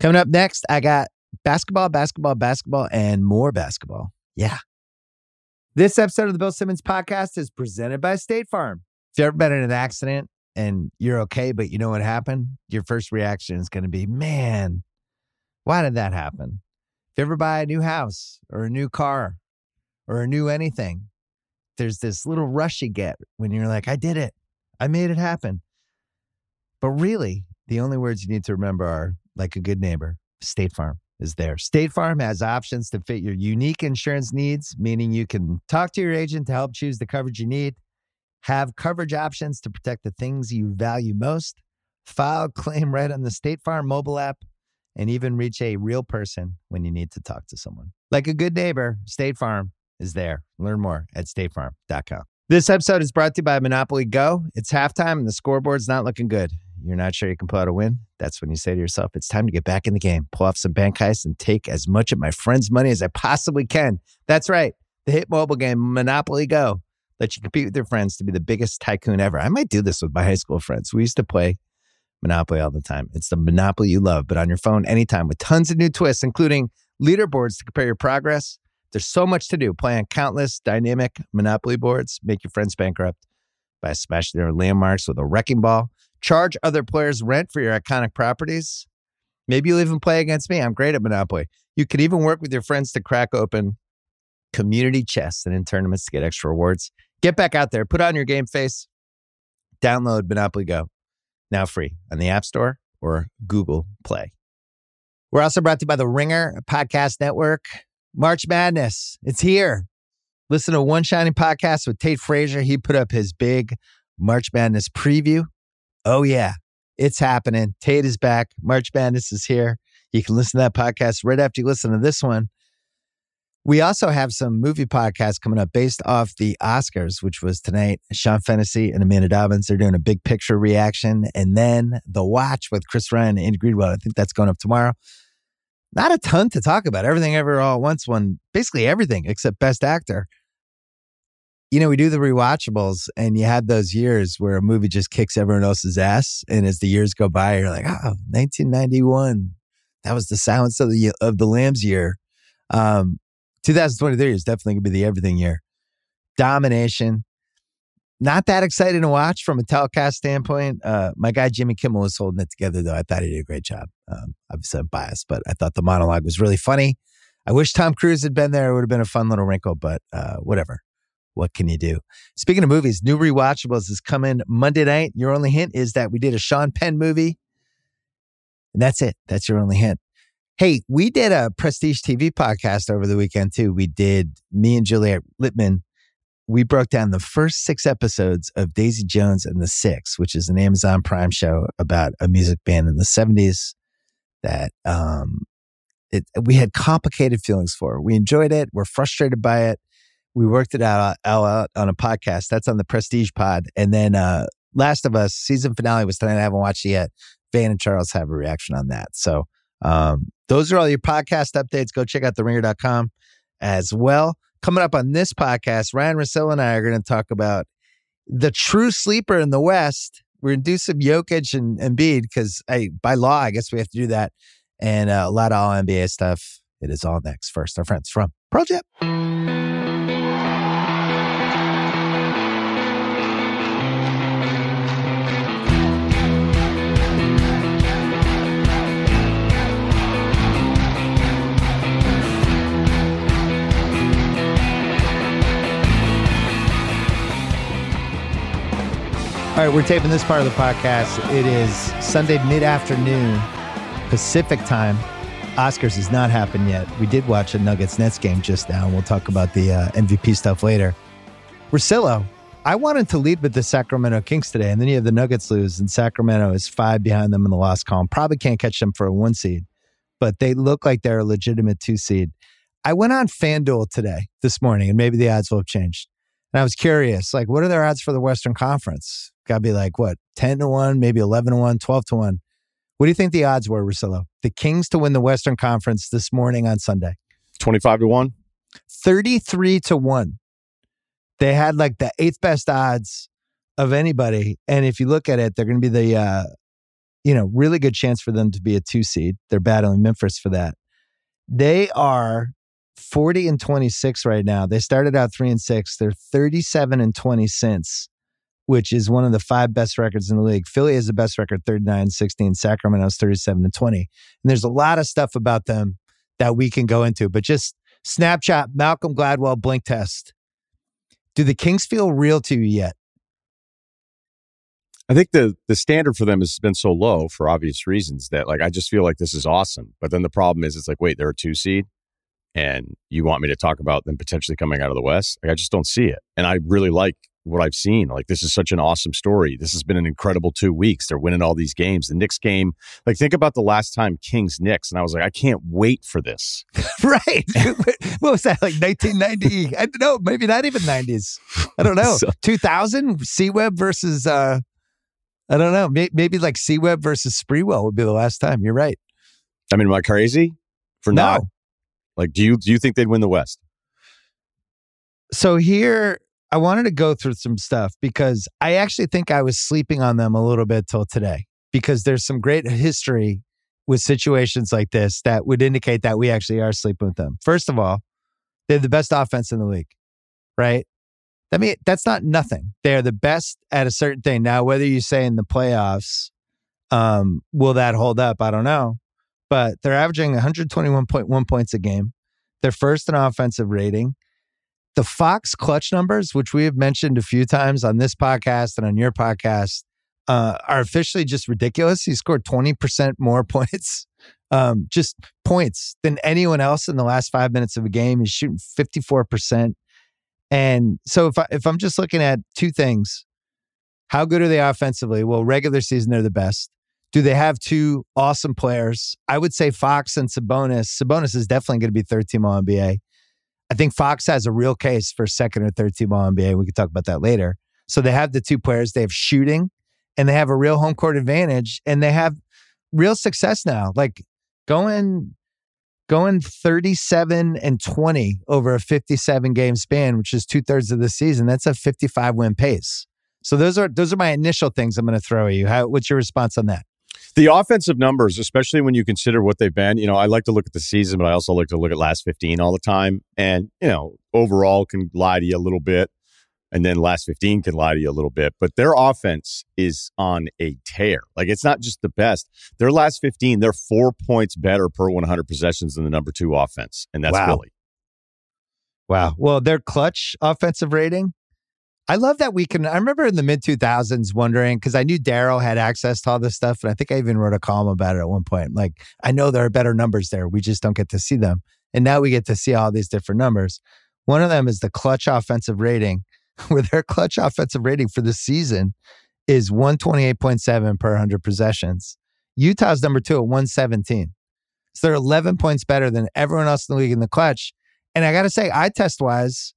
Coming up next, I got basketball, basketball, basketball, and more basketball. Yeah. This episode of the Bill Simmons podcast is presented by State Farm. If you've ever been in an accident and you're okay, but you know what happened, your first reaction is going to be, man, why did that happen? If you ever buy a new house or a new car or a new anything, there's this little rush you get when you're like, I did it. I made it happen. But really, the only words you need to remember are like a good neighbor, State Farm is there. State Farm has options to fit your unique insurance needs, meaning you can talk to your agent to help choose the coverage you need, have coverage options to protect the things you value most, file claim right on the State Farm mobile app, and even reach a real person when you need to talk to someone. Like a good neighbor, State Farm is there. Learn more at statefarm.com. This episode is brought to you by Monopoly Go. It's halftime and the scoreboard's not looking good. You're not sure you can pull out a win? That's when you say to yourself, it's time to get back in the game, pull off some bank heists, and take as much of my friend's money as I possibly can. That's right. The hit mobile game, Monopoly Go, lets you compete with your friends to be the biggest tycoon ever. I might do this with my high school friends. We used to play Monopoly all the time. It's the Monopoly you love, but on your phone anytime with tons of new twists, including leaderboards to compare your progress. There's so much to do. Play on countless dynamic Monopoly boards, make your friends bankrupt by smashing their landmarks with a wrecking ball charge other players rent for your iconic properties. Maybe you'll even play against me. I'm great at Monopoly. You could even work with your friends to crack open community chests and in tournaments to get extra rewards. Get back out there, put on your game face, download Monopoly Go, now free on the App Store or Google Play. We're also brought to you by the Ringer Podcast Network. March Madness, it's here. Listen to One Shining Podcast with Tate Frazier. He put up his big March Madness preview Oh, yeah, it's happening. Tate is back. March Madness is here. You can listen to that podcast right after you listen to this one. We also have some movie podcasts coming up based off the Oscars, which was tonight. Sean Fennessy and Amanda Dobbins, they're doing a big picture reaction. And then The Watch with Chris Ryan and Andy Greenwald. I think that's going up tomorrow. Not a ton to talk about. Everything Ever All at Once won basically everything except Best Actor you know, we do the rewatchables and you have those years where a movie just kicks everyone else's ass. And as the years go by, you're like, oh, 1991. That was the silence of the, of the lambs year. Um, 2023 is definitely going to be the everything year. Domination. Not that exciting to watch from a telecast standpoint. Uh, my guy Jimmy Kimmel was holding it together, though. I thought he did a great job. Um, obviously, I'm biased, but I thought the monologue was really funny. I wish Tom Cruise had been there. It would have been a fun little wrinkle, but uh, whatever what can you do? Speaking of movies, new rewatchables is coming Monday night. Your only hint is that we did a Sean Penn movie. And that's it. That's your only hint. Hey, we did a Prestige TV podcast over the weekend too. We did me and Juliet Litman. We broke down the first six episodes of Daisy Jones and the Six, which is an Amazon Prime show about a music band in the 70s that um, it, we had complicated feelings for. We enjoyed it. We're frustrated by it we worked it out, out on a podcast. That's on the Prestige Pod. And then uh, Last of Us season finale was tonight. I haven't watched it yet. Van and Charles have a reaction on that. So um, those are all your podcast updates. Go check out theringer.com as well. Coming up on this podcast, Ryen Russillo and I are going to talk about the true sleeper in the West. We're going to do some Jokic and Embiid because by law, I guess we have to do that. And uh, a lot of all NBA stuff. It is all next. First, our friends from Pearl Jam. All right, we're taping this part of the podcast. It is Sunday mid afternoon, Pacific time. Oscars has not happened yet. We did watch a Nuggets Nets game just now, and we'll talk about the uh, MVP stuff later. Russillo, I wanted to lead with the Sacramento Kings today, and then you have the Nuggets lose, and Sacramento is five behind them in the loss column. Probably can't catch them for a one seed, but they look like they're a legitimate two seed. I went on FanDuel today, this morning, and maybe the odds will have changed. And I was curious, like, what are their odds for the Western Conference? Got to be like, what, 10 to 1, maybe 11 to 1, 12 to 1. What do you think the odds were, Russillo? The Kings to win the Western Conference this morning on Sunday? 25 to 1. 33 to 1. They had like the eighth best odds of anybody. And if you look at it, they're going to be the uh, you know, really good chance for them to be a two seed. They're battling Memphis for that. They are 40 and 26 right now. They started out three and six. They're 37 and 20 since, which is one of the five best records in the league. Philly has the best record, 39 and 16. Sacramento's 37 and 20. And there's a lot of stuff about them that we can go into, but just snapshot Malcolm Gladwell blink test. Do the Kings feel real to you yet? I think the the standard for them has been so low for obvious reasons that like I just feel like this is awesome. But then the problem is it's like, wait, they're a two seed and you want me to talk about them potentially coming out of the West? Like I just don't see it. And I really like what I've seen. Like this is such an awesome story. This has been an incredible two weeks. They're winning all these games. The Knicks game, like think about the last time Kings Knicks, and I was like, I can't wait for this. right. what was that? Like 1990? I don't know. Maybe not even 90s. I don't know. 2000 C-Webb versus uh I don't know. Maybe like C-Webb versus Sprewell would be the last time. You're right. I mean, am I crazy for no. not? Like, do you do you think they'd win the West? So here, I wanted to go through some stuff because I actually think I was sleeping on them a little bit till today because there's some great history with situations like this that would indicate that we actually are sleeping with them. First of all, they have the best offense in the league, right? I mean, that's not nothing. They're the best at a certain thing. Now, whether you say in the playoffs, um, will that hold up? I don't know. But they're averaging 121.1 points a game. They're first in offensive rating. The Fox clutch numbers, which we have mentioned a few times on this podcast and on your podcast, uh, are officially just ridiculous. He scored 20% more points, um, just points than anyone else in the last five minutes of a game. He's shooting 54%. And so if I, if I'm just looking at two things, how good are they offensively? Well, regular season they're the best. Do they have two awesome players? I would say Fox and Sabonis. Sabonis is definitely going to be third team All NBA. I think Fox has a real case for second or third team All NBA. We could talk about that later. So they have the two players. They have shooting, and they have a real home court advantage, and they have real success now. Like going going 37 and 20 over a 57 game span, which is two thirds of the season, that's a 55 win pace. So those are those are my initial things I'm going to throw at you. How, what's your response on that? The offensive numbers, especially when you consider what they've been, you know, I like to look at the season, but I also like to look at last 15 all the time. And, you know, overall can lie to you a little bit and then last 15 can lie to you a little bit. But their offense is on a tear. Like it's not just the best. Their last 15, they're four points better per 100 possessions than the number two offense, and that's wow. Philly. Wow. Well, their clutch offensive rating. I love that we can. I remember in the mid 2000s wondering because I knew Daryl had access to all this stuff. And I think I even wrote a column about it at one point. Like, I know there are better numbers there. We just don't get to see them. And now we get to see all these different numbers. One of them is the clutch offensive rating where their clutch offensive rating for the season is 128.7 per 100 possessions. Utah's number two at 117. So they're 11 points better than everyone else in the league in the clutch. And I got to say, eye test wise,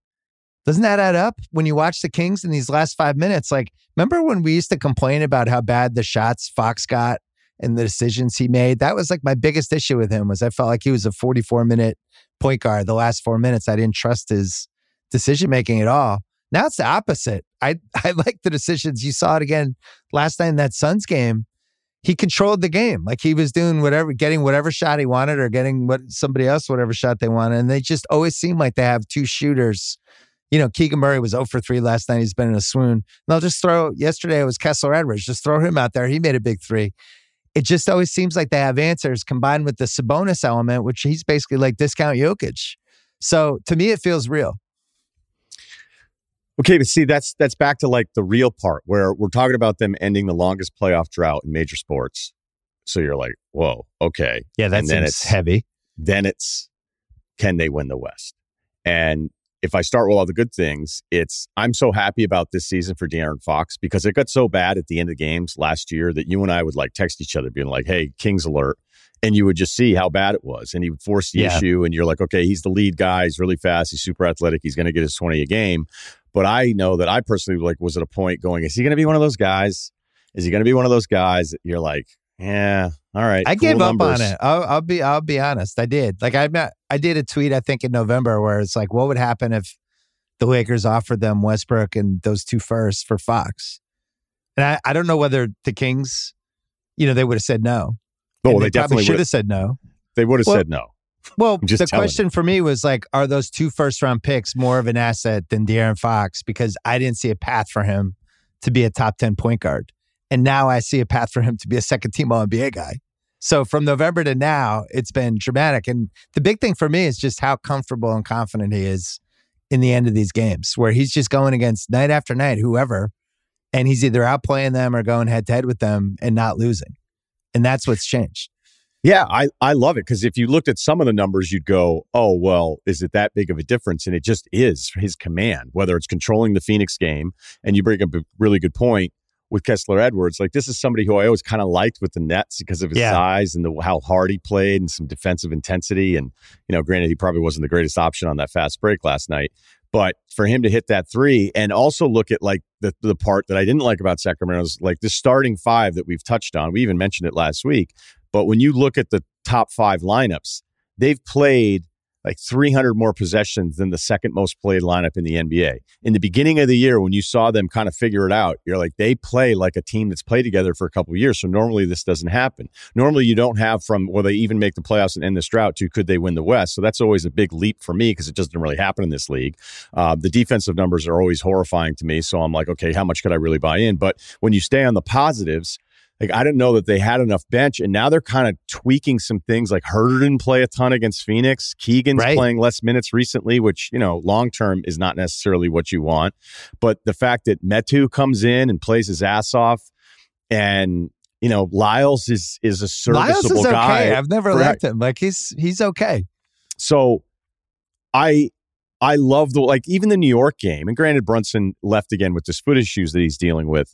doesn't that add up when you watch the Kings in these last five minutes? Like, remember when we used to complain about how bad the shots Fox got and the decisions he made? That was like my biggest issue with him was I felt like he was a 44 minute point guard. The last four minutes, I didn't trust his decision making at all. Now it's the opposite. I I like the decisions. You saw it again last night in that Suns game. He controlled the game. Like he was doing whatever, getting whatever shot he wanted or getting what somebody else whatever shot they wanted. And they just always seem like they have two shooters. You know, Keegan Murray was 0 for 3 last night. He's been in a swoon. And they'll just throw yesterday it was Kessler Edwards. Just throw him out there. He made a big three. It just always seems like they have answers combined with the Sabonis element, which he's basically like discount Jokic. So to me, it feels real. Okay, but see, that's that's back to like the real part where we're talking about them ending the longest playoff drought in major sports. So you're like, whoa, okay, yeah, that's it's heavy. Then it's can they win the West? And if I start with all the good things, it's I'm so happy about this season for De'Aaron Fox because it got so bad at the end of the games last year that you and I would like text each other being like, "Hey, Kings alert." And you would just see how bad it was. And he would force the yeah. issue. And you're like, okay, he's the lead guy. He's really fast. He's super athletic. He's going to get his 20 a game. But I know that I personally like was at a point going, is he going to be one of those guys? Is he going to be one of those guys that you're like, yeah, all right. I cool gave numbers. up on it. I'll, I'll, be I'll be honest. I did. Like I met—I did a tweet I think in November where it's like, what would happen if the Lakers offered them Westbrook and those two firsts for Fox? And I, I don't know whether the Kings you know, they would have said no. Oh, And they, definitely should have said no. They would have Well, said no. Well, just the question for me was like, are those two first round picks more of an asset than De'Aaron Fox? Because I didn't see a path for him to be a top 10 point guard. And now I see a path for him to be a second team All NBA guy. So from November to now, it's been dramatic. And the big thing for me is just how comfortable and confident he is in the end of these games, where he's just going against night after night, whoever, and he's either outplaying them or going head to head with them and not losing. And that's what's changed. Yeah, I, I love it because if you looked at some of the numbers, you'd go, oh, well, is it that big of a difference? And it just is his command, whether it's controlling the Phoenix game. And you bring up a really good point with Kessler Edwards. Like, this is somebody who I always kind of liked with the Nets because of his Yeah. size and the, how hard he played and some defensive intensity. And, you know, granted, he probably wasn't the greatest option on that fast break last night. But for him to hit that three and also look at like the, the part that I didn't like about Sacramento is like the starting five that we've touched on. We even mentioned it last week. But when you look at the top five lineups, they've played like 300 more possessions than the second most played lineup in the NBA. In the beginning of the year, when you saw them kind of figure it out, you're like, they play like a team that's played together for a couple years. So normally this doesn't happen. Normally you don't have from, well, they even make the playoffs and end this drought to could they win the West? So that's always a big leap for me because it doesn't really happen in this league. Uh, the defensive numbers are always horrifying to me. So I'm like, okay, how much could I really buy in? But when you stay on the positives, like I didn't know that they had enough bench, and now they're kind of tweaking some things. Like Huerter didn't play a ton against Phoenix. Keegan's Right. playing less minutes recently, which you know long term is not necessarily what you want. But the fact that Metu comes in and plays his ass off, and you know Lyles is is a Lyles serviceable is okay. guy. I've never Correct. liked him. Like he's he's okay. So I I love the like even the New York game, and granted Brunson left again with this foot issues that he's dealing with,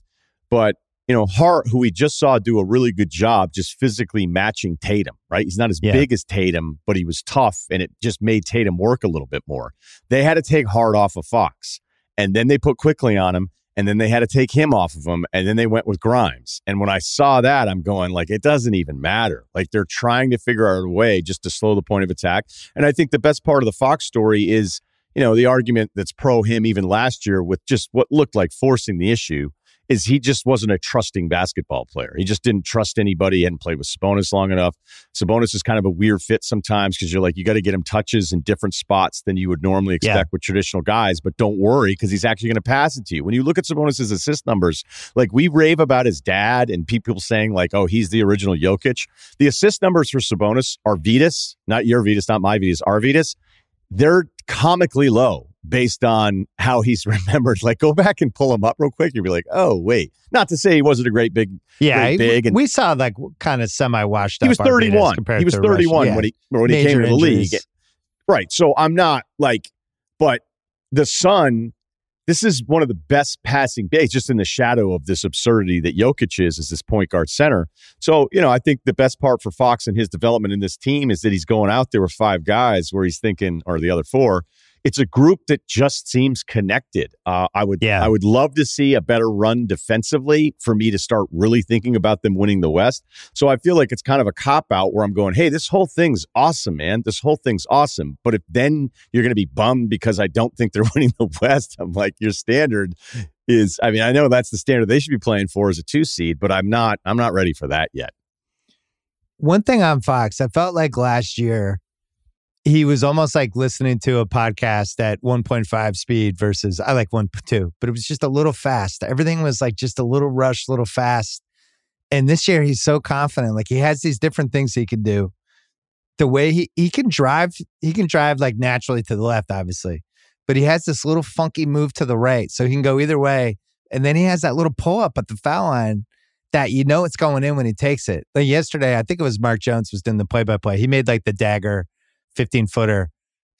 but you know Hart, who we just saw do a really good job just physically matching Tatum, right? He's not as Yeah. big as Tatum, but he was tough, and it just made Tatum work a little bit more. They had to take Hart off of Fox, and then they put Quickley on him. And then they had to take him off of him, and then they went with Grimes. And when I saw that, I'm going like, it doesn't even matter. Like they're trying to figure out a way just to slow the point of attack. And I think the best part of the Fox story is, you know, the argument that's pro him even last year with just what looked like forcing the issue is he just wasn't a trusting basketball player. He just didn't trust anybody. He hadn't played with Sabonis long enough. Sabonis is kind of a weird fit sometimes because you're like, you got to get him touches in different spots than you would normally expect Yeah. with traditional guys. But don't worry because he's actually going to pass it to you. When you look at Sabonis' assist numbers, like we rave about his dad and people saying like, oh, he's the original Jokic. The assist numbers for Sabonis are Vitas, not your Vitas, not my Vitas, our Vitas. They're comically low based on how he's remembered. Like, go back and pull him up real quick. You'll be like, oh, wait. Not to say he wasn't a great big. Yeah, he- big and- we saw like kind of semi washed. He was 31. He was 31 when he when he came to the league. Right. So I'm not like, but the son, this is one of the best passing bigs, just in the shadow of this absurdity that Jokic is, as this point guard center. So, you know, I think the best part for Fox and his development in this team is that he's going out there with five guys where he's thinking, or the other four, it's a group that just seems connected. Uh, I would, Yeah. I would love to see a better run defensively for me to start really thinking about them winning the West. So I feel like it's kind of a cop out where I'm going, hey, this whole thing's awesome, man. This whole thing's awesome. But if then you're going to be bummed because I don't think they're winning the West, I'm like, your standard is, I mean, I know that's the standard they should be playing for as a two seed, but I'm not, I'm not ready for that yet. One thing on Fox, I felt like last year he was almost like listening to a podcast at 1.5 speed versus I like 1.2, but it was just a little fast. Everything was like just a little rush, a little fast. And this year he's so confident. Like he has these different things he can do. The way he he can drive, he can drive like naturally to the left, obviously. But he has this little funky move to the right. So he can go either way. And then he has that little pull up at the foul line that you know it's going in when he takes it. Like yesterday, I think it was Mark Jones was doing the play by play. He made like the dagger 15 footer.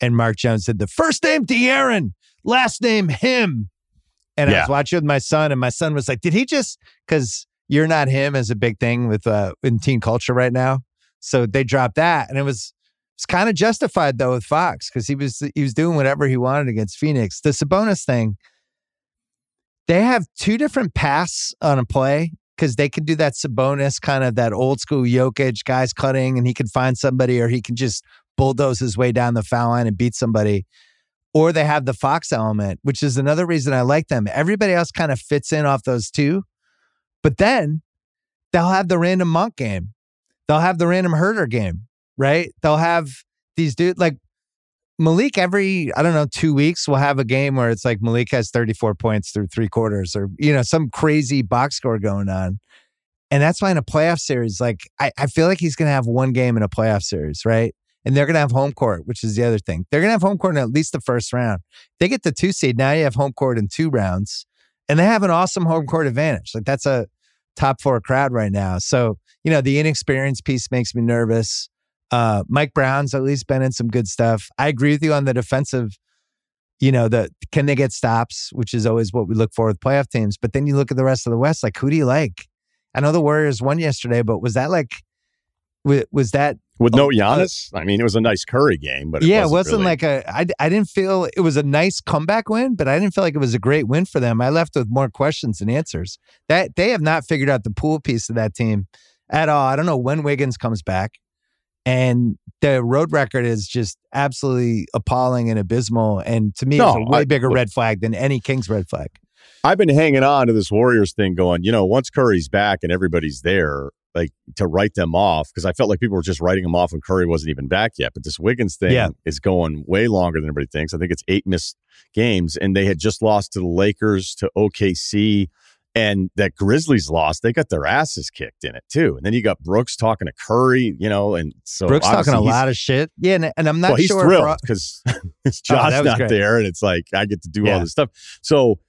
And Mark Jones said, the first name De'Aaron, last name him. And I was watching with my son, and my son was like, Did he just because you're not him is a big thing with uh in teen culture right now. So they dropped that. And it was it's kind of justified though with Fox because he was he was doing whatever he wanted against Phoenix. The Sabonis thing, they have two different paths on a play because they can do that Sabonis kind of that old school Jokic guys cutting, and he can find somebody, or he can just bulldoze his way down the foul line and beat somebody. Or they have the Fox element, which is another reason I like them. Everybody else kind of fits in off those two. But then they'll have the random Monk game. They'll have the random Huerter game, right? They'll have these dudes like Malik every, I don't know, two weeks will have a game where it's like Malik has 34 points through three quarters or, you know, some crazy box score going on. And that's why in a playoff series, like I, I feel like he's to have one game in a playoff series, right? And they're going to have home court, which is the other thing. They're going to have home court in at least the first round. They get the two seed. Now you have home court in two rounds, and they have an awesome home court advantage. Like that's a top four crowd right now. So, you know, the inexperienced piece makes me nervous. Uh, Mike Brown's at least been in some good stuff. I agree with you on the defensive. You know, the can they get stops, which is always what we look for with playoff teams. But then you look at the rest of the West, like who do you like? I know the Warriors won yesterday, but was that like was that with no oh, uh, Giannis? I mean, it was a nice Curry game, but it yeah, wasn't it wasn't really... like a. I I didn't feel it was a nice comeback win, but I didn't feel like it was a great win for them. I left with more questions than answers. That they have not figured out the Poole piece of that team at all. I don't know when Wiggins comes back, and the road record is just absolutely appalling and abysmal. And to me, no, it's a way I, bigger red flag than any Kings red flag. I've been hanging on to this Warriors thing, going, you know, once Curry's back and everybody's there, like to write them off because I felt like people were just writing them off when Curry wasn't even back yet. But this Wiggins thing yeah. is going way longer than everybody thinks. I think it's eight missed games, and they had just lost to the Lakers, to OKC, and that Grizzlies lost. They got their asses kicked in it too. And then you got Brooks talking to Curry, you know, and so Brooks talking a lot of shit. Yeah, and, and I'm not well, he's sure thrilled because it's Josh oh, not great. there, and it's like I get to do yeah. all this stuff. So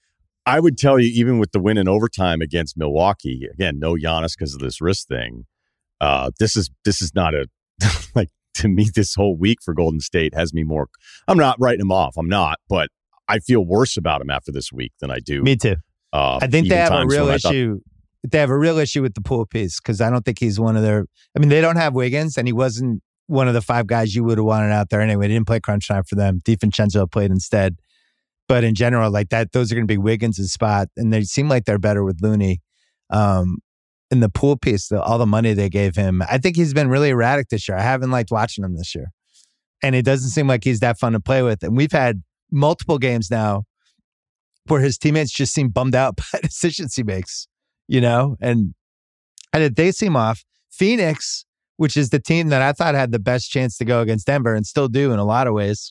I would tell you, even with the win in overtime against Milwaukee, again, no Giannis because of this wrist thing. Uh, this is this is not a like to me. This whole week for Golden State has me more. I'm not writing them off. I'm not, but I feel worse about him after this week than I do. Me too. Uh, I think they have a real issue. Thought, they have a real issue with the Poole piece because I don't think he's one of their. I mean, they don't have Wiggins, and he wasn't one of the five guys you would have wanted out there anyway. He didn't play crunch time for them. DiVincenzo played instead. But in general, like that, those are going to be Wiggins' spot, and they seem like they're better with Looney. Um, in the Poole piece, the, all the money they gave him, I think he's been really erratic this year. I haven't liked watching him this year, and it doesn't seem like he's that fun to play with. And we've had multiple games now where his teammates just seem bummed out by decisions he makes, you know, and and they seem off. Phoenix, which is the team that I thought had the best chance to go against Denver and still do in a lot of ways,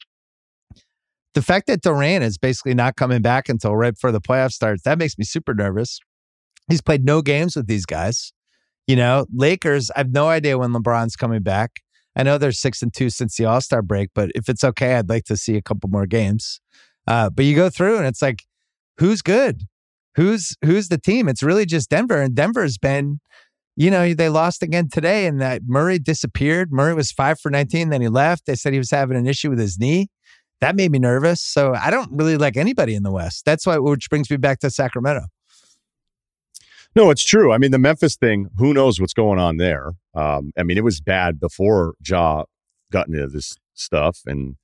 the fact that Durant is basically not coming back until right before the playoff starts, that makes me super nervous. He's played no games with these guys. You know, Lakers, I have no idea when LeBron's coming back. I know they're six and two since the All Star break, but if it's okay, I'd like to see a couple more games. Uh, but you go through and it's like, who's good? Who's who's the team? It's really just Denver, and Denver's been, you know, they lost again today, and that Murray disappeared. Murray was five for nineteen, then he left. They said he was having an issue with his knee that made me nervous. So I don't really like anybody in the West. That's why, which brings me back to Sacramento. No, it's true. I mean, the Memphis thing, who knows what's going on there? Um, I mean, it was bad before Ja got into this stuff. And,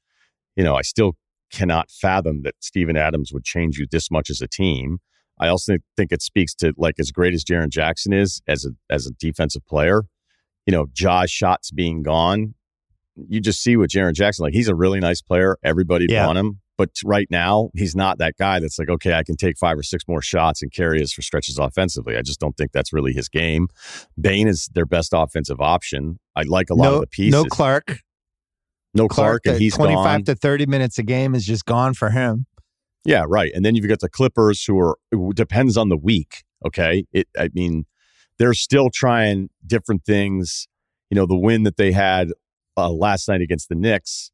you know, I still cannot fathom that Steven Adams would change you this much as a team. I also think it speaks to like as great as Jaren Jackson is as a as a defensive player, you know, Ja's shots being gone you just see with Jaren Jackson, like he's a really nice player. Everybody yeah. want him. But right now, he's not that guy that's like, okay, I can take five or six more shots and carry us for stretches offensively. I just don't think that's really his game. Bane is their best offensive option. I like a lot no, of the pieces. No Clarke. No Clark, Clarke and uh, he's 25 gone. to 30 minutes a game is just gone for him. Yeah, right. And then you've got the Clippers who are, depends on the week. Okay. It, I mean, they're still trying different things. You know, the win that they had uh, last night against the Knicks,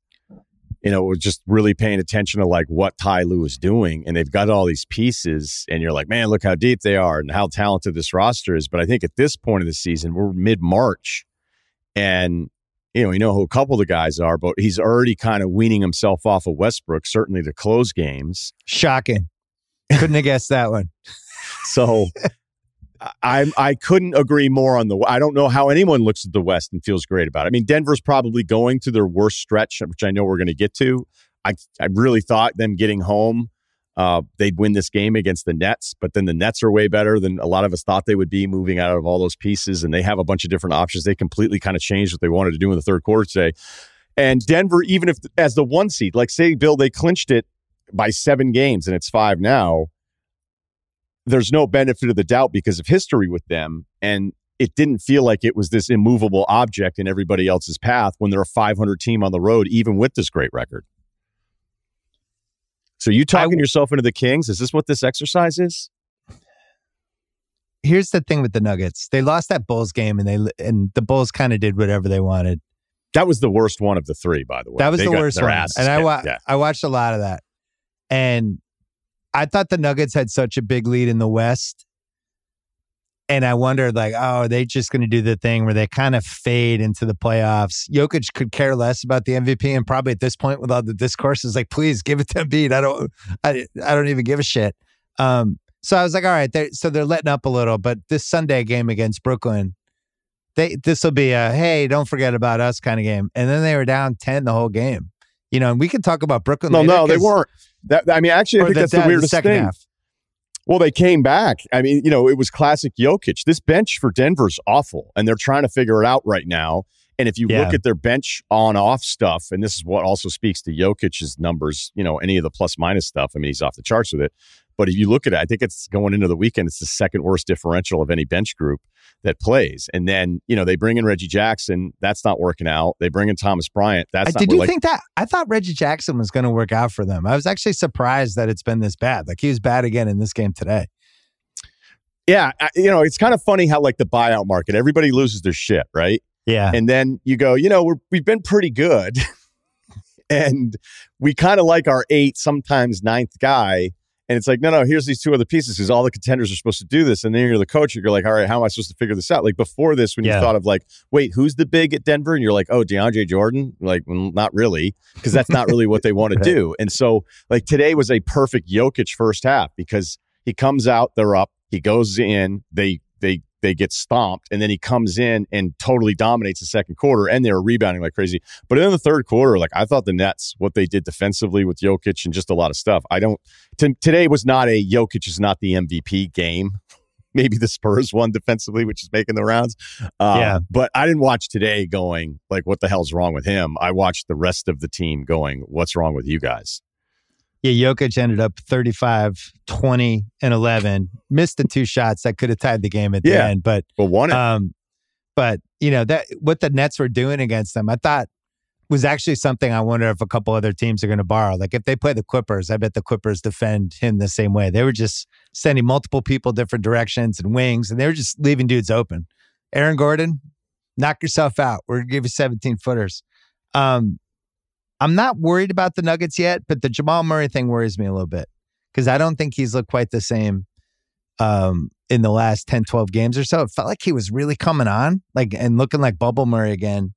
you know, was just really paying attention to like what Ty Lue is doing. And they've got all these pieces, and you're like, man, look how deep they are and how talented this roster is. But I think at this point of the season, we're mid March, and you know, you know who a couple of the guys are, but he's already kind of weaning himself off of Westbrook, certainly to close games. Shocking. Couldn't have guessed that one. So I I couldn't agree more on the. I don't know how anyone looks at the West and feels great about it. I mean, Denver's probably going to their worst stretch, which I know we're going to get to. I I really thought them getting home, uh, they'd win this game against the Nets, but then the Nets are way better than a lot of us thought they would be, moving out of all those pieces, and they have a bunch of different options. They completely kind of changed what they wanted to do in the third quarter today. And Denver, even if as the one seed, like say Bill, they clinched it by seven games and it's five now there's no benefit of the doubt because of history with them. And it didn't feel like it was this immovable object in everybody else's path when they're a 500 team on the road, even with this great record. So you talking yourself into the Kings? Is this what this exercise is? Here's the thing with the Nuggets: they lost that Bulls game, and they and the Bulls kind of did whatever they wanted. That was the worst one of the three, by the way. That was They the worst one, and I wa- Yeah. I watched a lot of that, and I thought the Nuggets had such a big lead in the West, and I wondered like, oh, are they just going to do the thing where they kind of fade into the playoffs? Jokic could care less about the MVP, and probably at this point, with all the discourse, is like, please give it to Embiid. I don't, I, I don't even give a shit. Um, so I was like, all right, they're, so they're letting up a little, but this Sunday game against Brooklyn. They, this will be a hey, don't forget about us kind of game, and then they were down ten the whole game. You know, and we could talk about Brooklyn. No, later, no, they weren't. That, I mean, actually, I or think that's the, the weirdest second thing. half. Well, they came back. I mean, you know, it was classic Jokic. This bench for Denver's awful, and they're trying to figure it out right now. And if you Yeah. look at their bench on off stuff, and this is what also speaks to Jokic's numbers, you know, any of the plus minus stuff, I mean, he's off the charts with it. But if you look at it, I think it's going into the weekend, it's the second worst differential of any bench group that plays. And then, you know, they bring in Reggie Jackson. That's not working out. They bring in Thomas Bryant. That's not Did you like, think that? I thought Reggie Jackson was going to work out for them. I was actually surprised that it's been this bad. Like he was bad again in this game today. yeah, I- you know, it's kind of funny how like the buyout market, everybody loses their shit, right? Yeah. and then you go, you know, we're, we've been pretty good, and we kind of like our eight, sometimes ninth guy. And it's like, no, no, here's these two other pieces because all the contenders are supposed to do this. And then you're the coach, and you're like, all right, how am I supposed to figure this out? Like before this, when Yeah. you thought of like, wait, who's the big at Denver? And you're like, oh, DeAndre Jordan? Like, well, not really, because that's not really what they want to do. And so, like, today was a perfect Jokic first half because he comes out, they're up, he goes in, they, they, they get stomped, and then he comes in and totally dominates the second quarter, and they were rebounding like crazy. But in the third quarter, like I thought the Nets, what they did defensively with Jokic and just a lot of stuff. I don't. T- today was not a Jokic is not the MVP game. Maybe the Spurs won defensively, which is making the rounds. Uh, Yeah. But I didn't watch today going like, what the hell's wrong with him? I watched the rest of the team going, what's wrong with you guys? Yeah. Jokic ended up 35, 20, and 11. Missed the two shots that could have tied the game at the Yeah. end. But, but won it. um, but you know, that what the Nets were doing against them, I thought was actually something I wonder if a couple other teams are going to borrow. Like if they play the Clippers, I bet the Clippers defend him the same way. They were just sending multiple people different directions and wings, and they were just leaving dudes open. Aaron Gordon, knock yourself out. We're gonna give you 17 footers. Um, I'm not worried about the Nuggets yet, but the Jamal Murray thing worries me a little bit because I don't think he's looked quite the same um, in the last 10, 12 games or so. It felt like he was really coming on, like and looking like Bubble Murray again.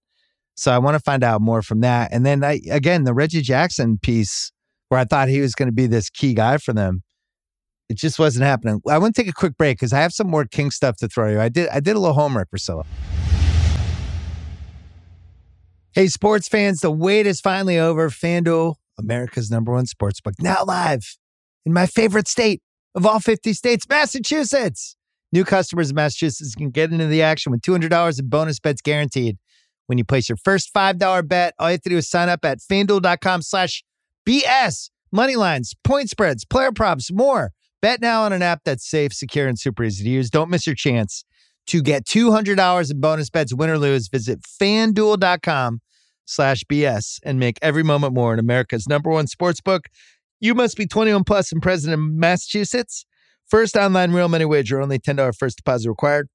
So I want to find out more from that. And then I again the Reggie Jackson piece where I thought he was going to be this key guy for them. It just wasn't happening. I want to take a quick break because I have some more King stuff to throw you. I did I did a little homework, Russillo. Hey, sports fans, the wait is finally over. FanDuel, America's number one sports book, now live in my favorite state of all 50 states, Massachusetts. New customers in Massachusetts can get into the action with $200 in bonus bets guaranteed. When you place your first $5 bet, all you have to do is sign up at fanduel.com slash BS. Money lines, point spreads, player props, more. Bet now on an app that's safe, secure, and super easy to use. Don't miss your chance to get $200 in bonus bets, win or lose. Visit fanduel.com slash BS and make every moment more in America's number one sports book. You must be 21 plus and present in Massachusetts. First online real money wager, only $10 first deposit required.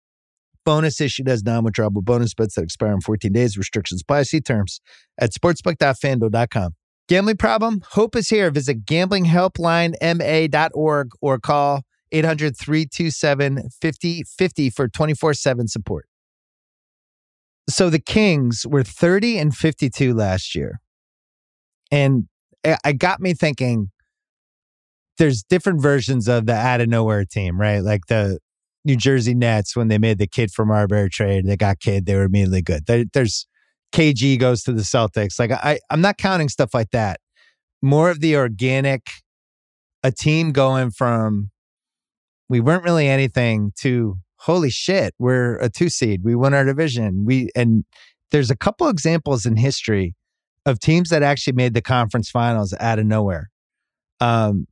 Bonus issued as non-withdrawable bonus bets that expire in 14 days. Restrictions apply. See terms at sportsbook.fanduel.com. Gambling problem? Hope is here. Visit gamblinghelplinema.org or call 800-327-5050 for 24-7 support. So the Kings were 30 and 52 last year. And it got me thinking there's different versions of the out of nowhere team, right? Like the New Jersey Nets when they made the Kidd from Marbury trade, they got Kidd, they were immediately good. There, there's KG goes to the Celtics. Like I, I'm not counting stuff like that. More of the organic, a team going from we weren't really anything to holy shit, we're a two seed. We won our division. We and there's a couple examples in history of teams that actually made the conference finals out of nowhere. Um,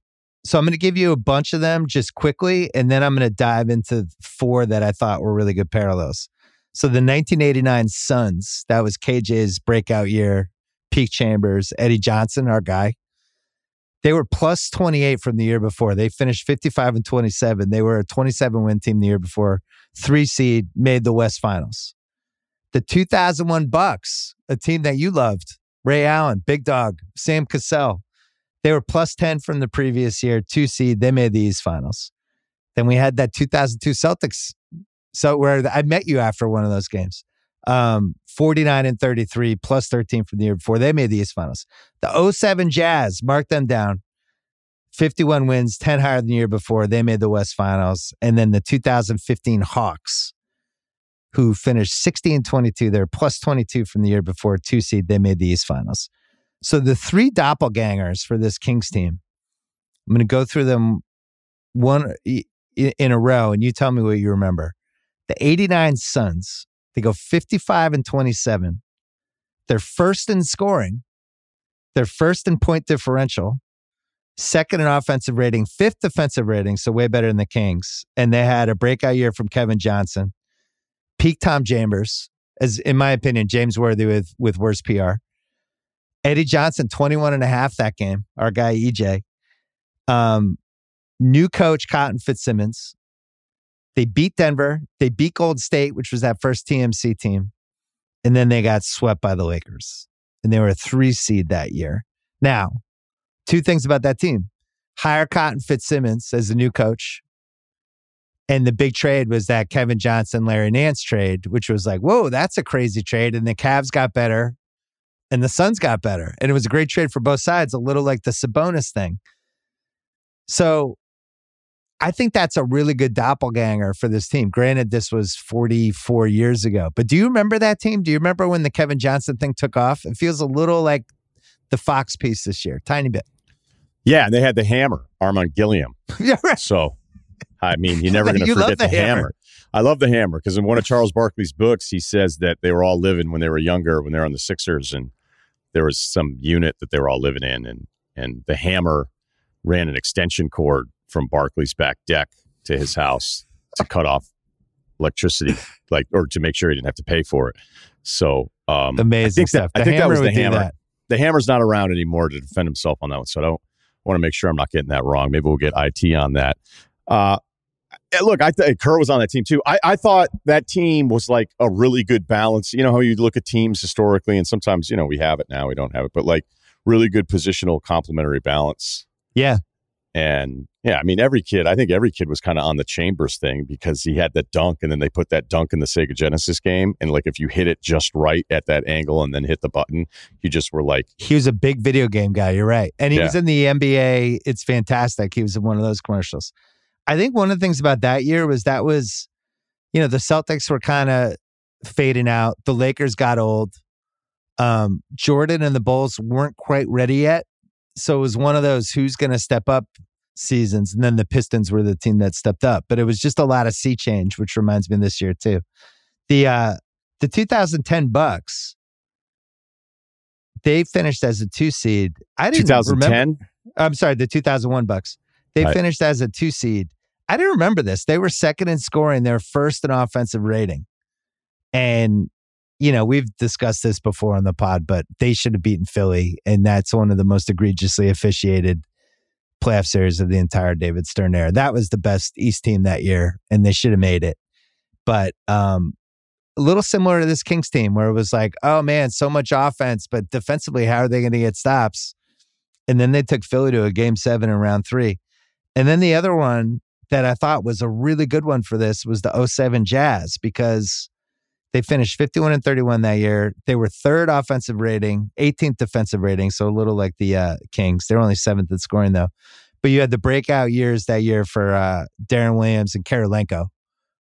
So I'm going to give you a bunch of them just quickly, and then I'm going to dive into four that I thought were really good parallels. So the 1989 Suns, that was KJ's breakout year. Peak Chambers, Eddie Johnson, our guy. They were plus 28 from the year before. They finished 55 and 27. They were a 27 win team the year before. Three seed made the West Finals. The 2001 Bucks, a team that you loved, Ray Allen, Big Dog, Sam Cassell. They were plus 10 from the previous year, two seed. They made the East Finals. Then we had that 2002 Celtics. So where I met you after one of those games. Um, 49 and 33 plus 13 from the year before. They made the East Finals. The 07 Jazz, mark them down. 51 wins, 10 higher than the year before. They made the West Finals. And then the 2015 Hawks, who finished 60 and 22. They're plus 22 from the year before, two seed. They made the East Finals. So the three doppelgangers for this Kings team, I'm going to go through them one in a row, and you tell me what you remember. The 89 Suns, they go 55 and 27. They're first in scoring. They're first in point differential, second in offensive rating, fifth defensive rating, so way better than the Kings. And they had a breakout year from Kevin Johnson, peak Tom Chambers, as in my opinion, James Worthy with with worse PR. Eddie Johnson, 21 and a half that game, our guy EJ. Um, new coach Cotton Fitzsimmons. They beat Denver. They beat Gold State, which was that first TMC team. And then they got swept by the Lakers. And they were a three seed that year. Now, two things about that team. Hire Cotton Fitzsimmons as the new coach. And the big trade was that Kevin Johnson, Larry Nance trade, which was like, whoa, that's a crazy trade. And the Cavs got better and the Suns got better. And it was a great trade for both sides, a little like the Sabonis thing. So I think that's a really good doppelganger for this team. Granted, this was 44 years ago, but do you remember that team? Do you remember when the Kevin Johnson thing took off? It feels a little like the Fox piece this year, tiny bit. Yeah, and they had the hammer, Armen Gilliam. yeah, right. So, I mean, you're never going to forget the, the hammer. hammer. I love the hammer because in one of Charles Barkley's books, he says that they were all living when they were younger, when they were on the Sixers, and there was some unit that they were all living in, and and the hammer ran an extension cord from Barkley's back deck to his house to cut off electricity, like or to make sure he didn't have to pay for it. So um, amazing I think stuff. That, I think that was the hammer. The hammer's not around anymore to defend himself on that one, so I don't want to make sure I'm not getting that wrong. Maybe we'll get IT on that. Uh, look, I thought Kerr was on that team too. I, I thought that team was like a really good balance. You know how you look at teams historically, and sometimes you know we have it now, we don't have it, but like really good positional complementary balance. Yeah, and yeah, I mean, every kid, I think every kid was kind of on the Chambers thing because he had that dunk and then they put that dunk in the Sega Genesis game. And like, if you hit it just right at that angle and then hit the button, you just were like. He was a big video game guy. You're right. And he yeah. was in the NBA. It's fantastic. He was in one of those commercials. I think one of the things about that year was that was, you know, the Celtics were kind of fading out. The Lakers got old. Um, Jordan and the Bulls weren't quite ready yet. So it was one of those who's going to step up seasons. And then the Pistons were the team that stepped up. But it was just a lot of sea change, which reminds me of this year too. The uh the 2010 Bucks, they finished as a two seed. I didn't 2010. Remember, I'm sorry, the 2001 Bucks. They right. finished as a two seed. I didn't remember this. They were second in scoring. They're first in offensive rating. And you know, we've discussed this before on the pod, but they should have beaten Philly. And that's one of the most egregiously officiated playoff series of the entire David Stern era. That was the best East team that year, and they should have made it. But um, a little similar to this Kings team, where it was like, oh man, so much offense, but defensively, how are they going to get stops? And then they took Philly to a game seven in round three. And then the other one that I thought was a really good one for this was the 07 Jazz because they finished 51 and 31 that year. They were third offensive rating, 18th defensive rating, so a little like the uh, Kings. They're only seventh in scoring though. But you had the breakout years that year for uh, Deron Williams and Kirilenko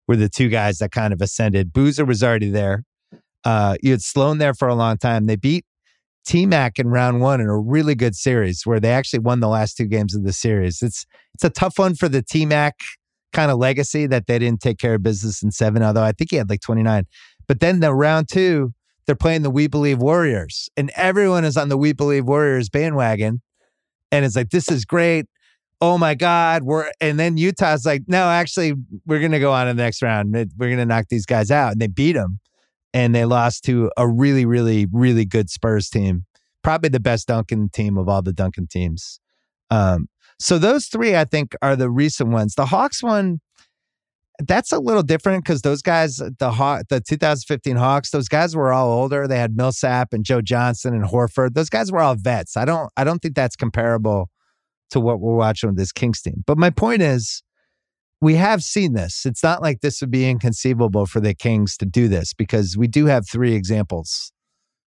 were the two guys that kind of ascended. Boozer was already there. Uh, you had Sloan there for a long time. They beat T Mac in round one in a really good series where they actually won the last two games of the series. It's it's a tough one for the T Mac kind of legacy that they didn't take care of business in seven, although I think he had like 29. But then the round two, they're playing the We Believe Warriors, and everyone is on the We Believe Warriors bandwagon. And it's like, this is great. oh my God, we're and then Utah's like, no, actually, we're gonna go on to the next round. We're gonna knock these guys out. And they beat them. And they lost to a really, really, really good Spurs team. Probably the best Duncan team of all the Duncan teams. Um, so those three, I think, are the recent ones. The Hawks one, that's a little different because those guys, the Haw- the 2015 Hawks, those guys were all older. They had Millsap and Joe Johnson and Horford. Those guys were all vets. I don't, I don't think that's comparable to what we're watching with this Kings team. But my point is, we have seen this. It's not like this would be inconceivable for the Kings to do this because we do have three examples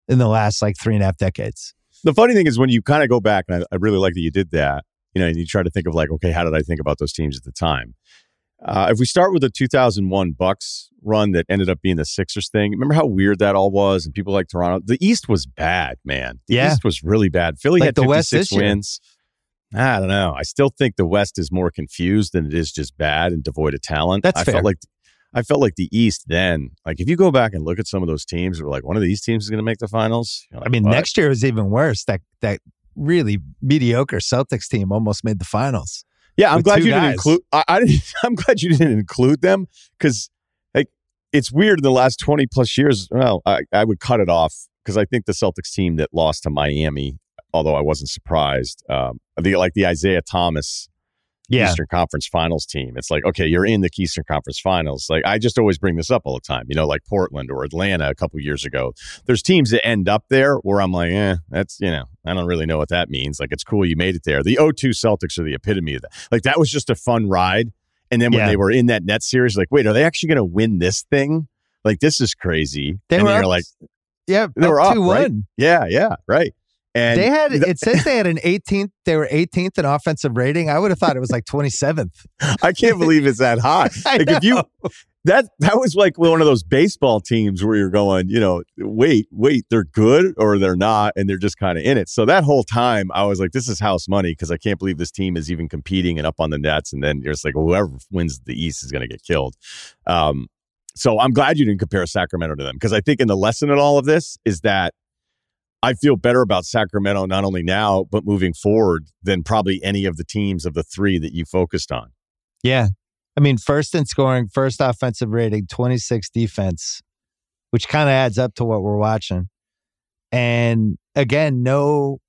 in the last like three and a half decades. The funny thing is when you kind of go back, and I, I really like that you did that. You know, and you try to think of like, okay, how did I think about those teams at the time? Uh, if we start with the 2001 Bucks run that ended up being the Sixers thing, remember how weird that all was? And people like Toronto, the East was bad, man. The Yeah. East was really bad. Philly Like had the West 56 this year. wins. I don't know. I still think the West is more confused than it is just bad and devoid of talent. That's I fair. felt like I felt like the East then, like if you go back and look at some of those teams, we're like one of these teams is going to make the finals. You're I mean, what? next year was even worse. That that really mediocre Celtics team almost made the finals. Yeah, I'm glad you didn't include. I, I I'm glad you didn't include them because, like, it's weird in the last 20 plus years. Well, I, I would cut it off because I think the Celtics team that lost to Miami, although I wasn't surprised, um, the like the Isaiah Thomas Eastern Conference Finals team. It's like, okay, you're in the Eastern Conference Finals. Like, I just always bring this up all the time. You know, like Portland or Atlanta a couple years ago. There's teams that end up there where I'm like, eh, that's you know, I don't really know what that means. Like, it's cool you made it there. The 0-2 Celtics are the epitome of that. Like, that was just a fun ride. And then when Yeah. they were in that net series, like, wait, are they actually going to win this thing? Like, this is crazy. They and were up, like, yeah, they were up, two right? one. yeah, yeah, right. And They had it says they had an 18th. They were 18th in offensive rating. I would have thought it was like 27th. I can't believe it's that high. I Like if you know. that that was like one of those baseball teams where you're going, you know, wait, wait, they're good or they're not, and they're just kind of in it. So that whole time, I was like, this is house money because I can't believe this team is even competing and up on the nets. And then you're just like, whoever wins the East is going to get killed. Um, so I'm glad you didn't compare Sacramento to them because I think in the lesson in all of this is that I feel better about Sacramento not only now but moving forward than probably any of the teams of the three that you focused on. Yeah. I mean, first in scoring, first offensive rating, 26 defense, which kind of adds up to what we're watching. And again, no,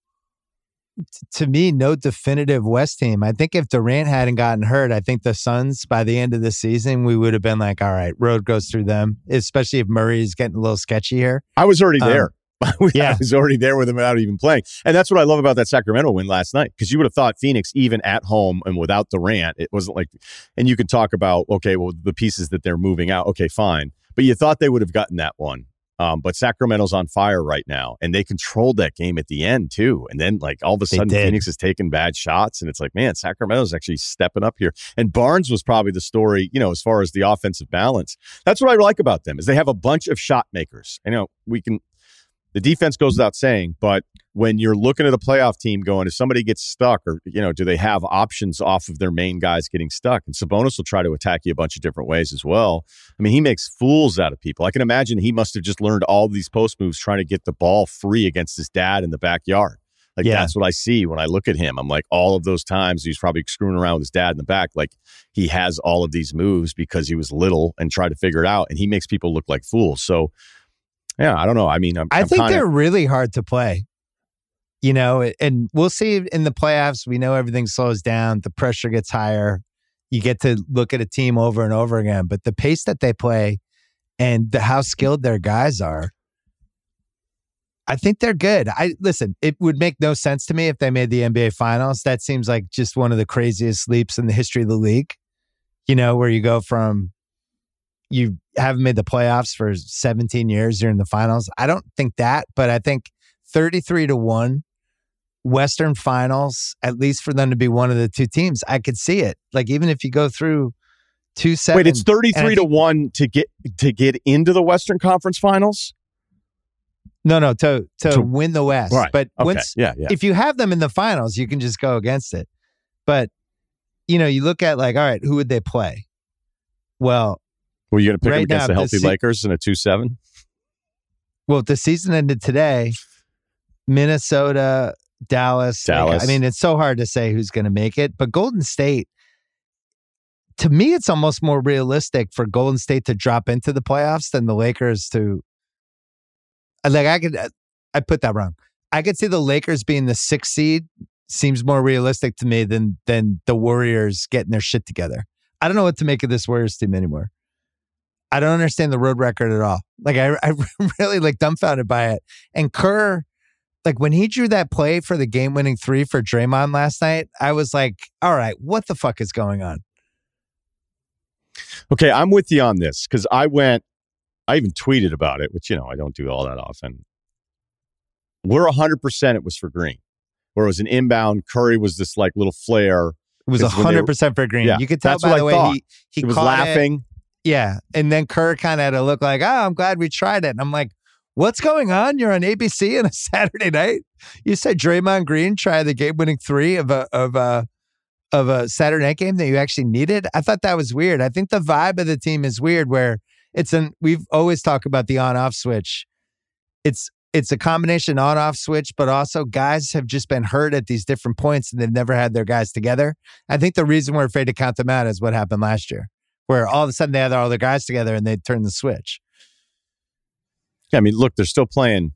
to me, no definitive West team. I think if Durant hadn't gotten hurt, I think the Suns by the end of the season, we would have been like, all right, road goes through them, especially if Murray's getting a little sketchy here. I was already Um, there. I yeah. was already there with him without even playing. And that's what I love about that Sacramento win last night. Because you would have thought Phoenix, even at home and without Durant, it wasn't like, and you can talk about, okay, well, the pieces that they're moving out. Okay, fine. But you thought they would have gotten that one. Um, but Sacramento's on fire right now, and they controlled that game at the end too. And then, like all of a sudden. Phoenix is taking bad shots, and it's like, man, Sacramento's actually stepping up here. And Barnes was probably the story, you know, as far as the offensive balance. That's what I like about them is they have a bunch of shot makers. I know we can. The defense goes without saying, but when you're looking at a playoff team going, if somebody gets stuck, or you know, do they have options off of their main guys getting stuck? And Sabonis will try to attack you a bunch of different ways as well. I mean, he makes fools out of people. I can imagine he must have just learned all these post moves trying to get the ball free against his dad in the backyard. Like Yeah. that's what I see when I look at him. I'm like, all of those times he's probably screwing around with his dad in the back. Like he has all of these moves because he was little and tried to figure it out, and he makes people look like fools. So, yeah, I don't know. I mean, I'm, I I'm think kinda- they're really hard to play. You know, and we'll see in the playoffs. We know everything slows down, the pressure gets higher. You get to look at a team over and over again, but the pace that they play and the, how skilled their guys are, I think they're good. I listen, it would make no sense to me if they made the NBA finals. That seems like just one of the craziest leaps in the history of the league. You know, where you go from you haven't made the playoffs for 17 years, you're in the finals. I don't think that, but I think 33 to 1 Western finals, at least for them to be one of the two teams, I could see it. Like even if you go through two seven Wait, it's and I 33 to 1 to get to get into the Western Conference Finals? no, no, to to, To- win the West. Right. But Okay. once yeah, yeah. if you have them in the finals, you can just go against it. But you know, you look at like, all right, who would they play? Well, Were you going to pick right them against now, the healthy se- Lakers in a 2-7? well, if the season ended today, Minnesota, Dallas. like, Dallas. I mean, it's so hard to say who's going to make it, but Golden State, to me, it's almost more realistic for Golden State to drop into the playoffs than the Lakers to. Like, I could, uh, I put that wrong. I could see the Lakers being the sixth seed seems more realistic to me than than the Warriors getting their shit together. I don't know what to make of this Warriors team anymore. I don't understand the road record at all. Like I, I really like dumbfounded by it. And Kerr, like when he drew that play for the game winning three for Draymond last night, I was like, all right, what the fuck is going on? Okay, I'm with you on this because I went, I even tweeted about it, which, you know, I don't do all that often. We're 100% it was for Green, where it was an inbound. Curry was this like little flare. It was It's when hundred were- percent for Green. Yeah, you could tell by the I way thought. he he He was laughing. it. Yeah. And then Kerr kind of had to look like, oh, I'm glad we tried it. And I'm like, what's going on? You're on ABC on a Saturday night. You said Draymond Green tried the game winning three of a of a of a Saturday night game that you actually needed. I thought that was weird. I think the vibe of the team is weird where it's an we've always talked about the on off switch. It's it's a combination on off switch, but also guys have just been hurt at these different points and they've never had their guys together. I think the reason we're afraid to count them out is what happened last year where all of a sudden they had all their guys together and they turn the switch. Yeah, I mean, look, they're still playing.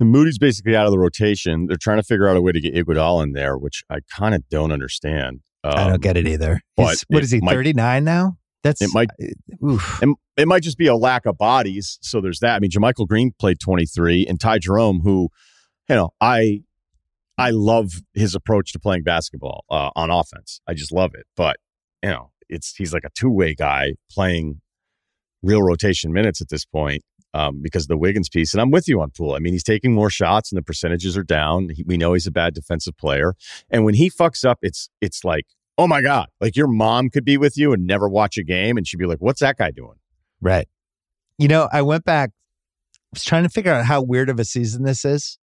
And Moody's basically out of the rotation. They're trying to figure out a way to get Iguodala in there, which I kind of don't understand. I Um, don't get it either. but what it is he, 39 now? That's It might- oof. And it might just be a lack of bodies. So there's that. I mean, JaMychal Green played 23, and Ty Jerome, who, you know, I I love his approach to playing basketball uh, on offense. I just love it. But you know, it's he's like a two way guy playing real rotation minutes at this point um, because of the Wiggins piece. And I'm with you on Poole. I mean, he's taking more shots, and the percentages are down. He, we know he's a bad defensive player, and when he fucks up, it's it's like. Oh my God. Like your mom could be with you and never watch a game and she'd be like, what's that guy doing? Right. You know, I went back, I was trying to figure out how weird of a season this is.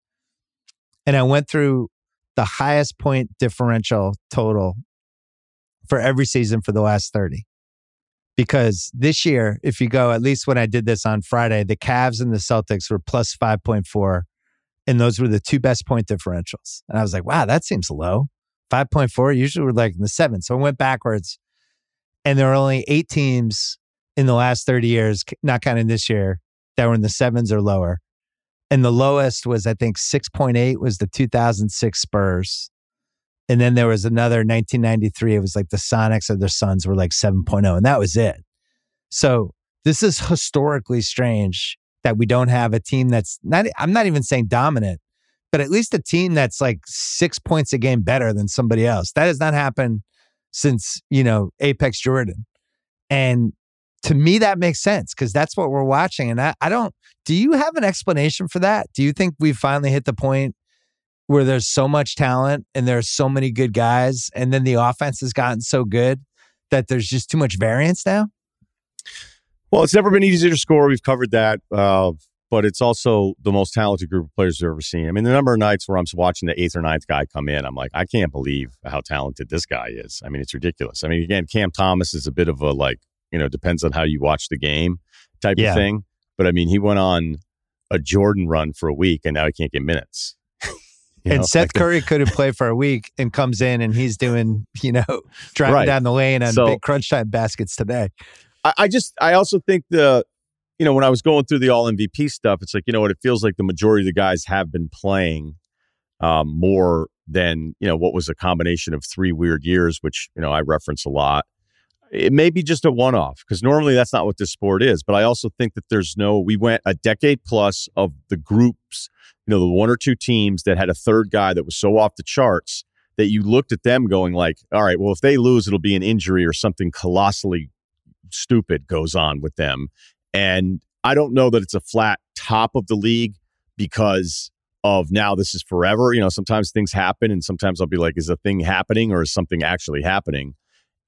And I went through the highest point differential total for every season for the last 30. Because this year, if you go, at least when I did this on Friday, the Cavs and the Celtics were plus 5.4. And those were the two best point differentials. And I was like, wow, that seems low. 5.4, usually we're like in the seven. So I went backwards. And there are only eight teams in the last 30 years, not counting this year, that were in the sevens or lower. And the lowest was, I think, 6.8 was the 2006 Spurs. And then there was another 1993. It was like the Sonics or the Suns were like 7.0, and that was it. So this is historically strange that we don't have a team that's not, I'm not even saying dominant, but at least a team that's like six points a game better than somebody else. That has not happened since, you know, Apex Jordan. And to me, that makes sense because that's what we're watching. And I, I don't, do you have an explanation for that? Do you think we've finally hit the point where there's so much talent and there's so many good guys and then the offense has gotten so good that there's just too much variance now? Well, it's never been easier to score. We've covered that. Uh, but it's also the most talented group of players we've ever seen. I mean, the number of nights where I'm watching the eighth or ninth guy come in, I'm like, I can't believe how talented this guy is. I mean, it's ridiculous. I mean, again, Cam Thomas is a bit of a like, you know, depends on how you watch the game type Yeah. of thing. But I mean, he went on a Jordan run for a week and now he can't get minutes. You and know, Seth like Curry couldn't play for a week and comes in and he's doing, you know, driving Right. down the lane on So- big crunch time baskets today. I, I just I also think the you know when I was going through the all MVP stuff, it's like you know what it feels like the majority of the guys have been playing um, more than you know what was a combination of three weird years, which you know I reference a lot. It may be just a one off because normally that's not what this sport is. But I also think that there's no we went a decade plus of the groups, you know, the one or two teams that had a third guy that was so off the charts that you looked at them going like, all right, well if they lose, it'll be an injury or something colossally stupid goes on with them. And I don't know that it's a flat top of the league because of now this is forever. You know, sometimes things happen and sometimes I'll be like, is a thing happening or is something actually happening?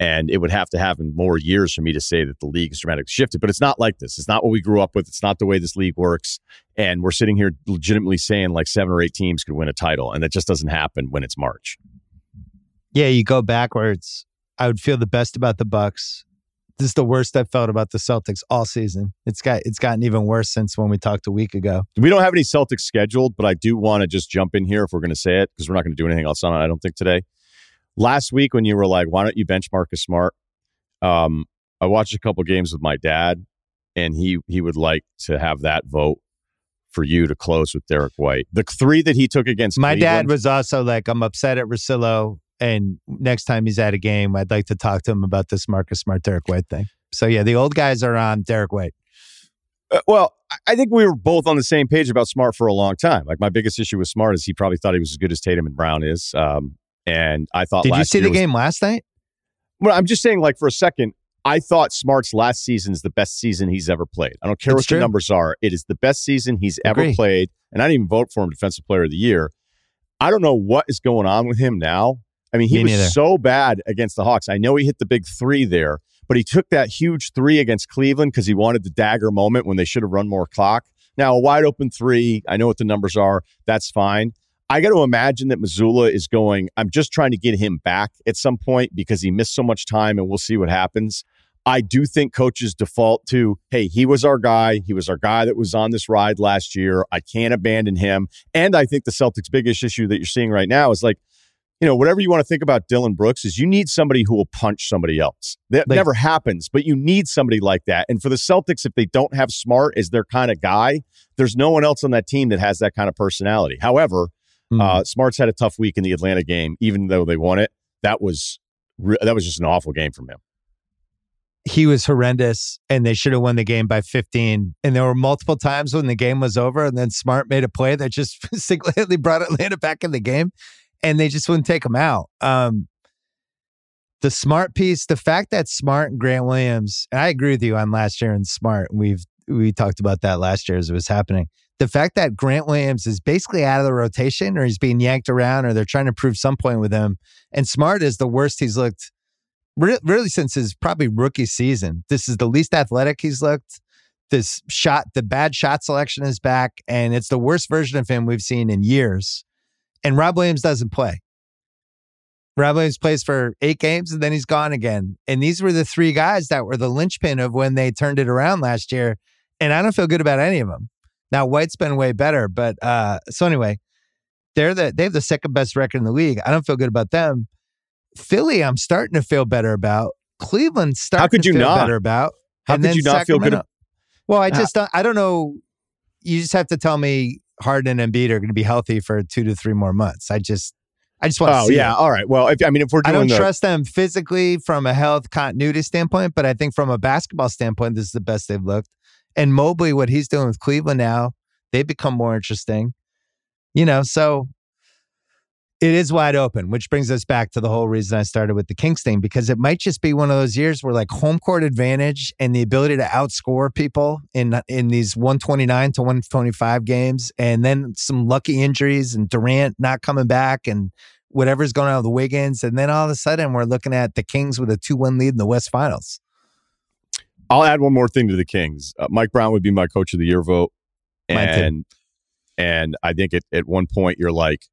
And it would have to happen more years for me to say that the league is dramatically shifted. But it's not like this. It's not what we grew up with. It's not the way this league works. And we're sitting here legitimately saying like seven or eight teams could win a title. And that just doesn't happen when it's March. Yeah, you go backwards. I would feel the best about the Bucks This is the worst I've felt about the Celtics all season. It's got it's gotten even worse since when we talked a week ago. We don't have any Celtics scheduled, but I do want to just jump in here if we're going to say it because we're not going to do anything else on it. I don't think today. Last week when you were like, "Why don't you benchmark a Smart?" Um, I watched a couple games with my dad, and he he would like to have that vote for you to close with Derrick White. The three that he took against my Cleveland, dad was also like, "I'm upset at Russillo, and next time he's at a game, I'd like to talk to him about this Marcus Smart Derrick White thing." So yeah, the old guys are on Derrick White. Uh, well, I think we were both on the same page about Smart for a long time. Like my biggest issue with Smart is he probably thought he was as good as Tatum and Brown is. Um, and I thought, did you see the was, game last night? Well, I'm just saying, like for a second, I thought Smart's last season is the best season he's ever played. I don't care It's what true. the numbers are; it is the best season he's ever played. And I didn't even vote for him Defensive Player of the Year. I don't know what is going on with him now. I mean, he Me was neither. so bad against the Hawks. I know he hit the big three there, but he took that huge three against Cleveland because he wanted the dagger moment when they should have run more clock. Now, a wide open three, I know what the numbers are. That's fine. I got to imagine that Mazzulla is going, I'm just trying to get him back at some point because he missed so much time and we'll see what happens. I do think coaches default to, hey, he was our guy. He was our guy that was on this ride last year. I can't abandon him. And I think the Celtics' biggest issue that you're seeing right now is like, you know, whatever you want to think about Dillon Brooks is you need somebody who will punch somebody else. That Like- never happens, but you need somebody like that. And for the Celtics, if they don't have Smart as their kind of guy, there's no one else on that team that has that kind of personality. However, Hmm. uh, Smart's had a tough week in the Atlanta game, even though they won it. That was re- that was just an awful game from him. he was horrendous and they should have won the game by 15. And there were multiple times when the game was over and then Smart made a play that just single-handedly brought Atlanta back in the game and they just wouldn't take him out. Um, the Smart piece, the fact that Smart and Grant Williams, and I agree with you on last year and Smart, we've we talked about that last year as it was happening. The fact that Grant Williams is basically out of the rotation or he's being yanked around or they're trying to prove some point with him. And Smart is the worst he's looked re- really since his probably rookie season. This is the least athletic he's looked. This shot, the bad shot selection is back, and it's the worst version of him we've seen in years. And Rob Williams doesn't play. Rob Williams plays for eight games and then he's gone again. And these were the three guys that were the linchpin of when they turned it around last year. And I don't feel good about any of them. Now White's been way better, but uh, so anyway, they're the they have the second best record in the league. I don't feel good about them. Philly, I'm starting to feel better about. Cleveland, starting could to you feel not? better about. How And could you not feel good Well, I Uh, just don't, I don't know. You just have to tell me Harden and Embiid are going to be healthy for two to three more months. I just, I just want to Oh see. yeah, it. all right. Well, if I mean, if we're I don't the, trust them physically from a health continuity standpoint, but I think from a basketball standpoint, this is the best they've looked. And Mobley, what he's doing with Cleveland now, they become more interesting. You know, so it is wide open, which brings us back to the whole reason I started with the Kings thing, because it might just be one of those years where like home court advantage and the ability to outscore people in in these 129 to 125 games, and then some lucky injuries and Durant not coming back and whatever's going on with the Wiggins, and then all of a sudden we're looking at the Kings with a two-one lead in the West Finals. I'll add one more thing to the Kings. Uh, Mike Brown would be my coach of the year vote, and and I think at at one point you're like,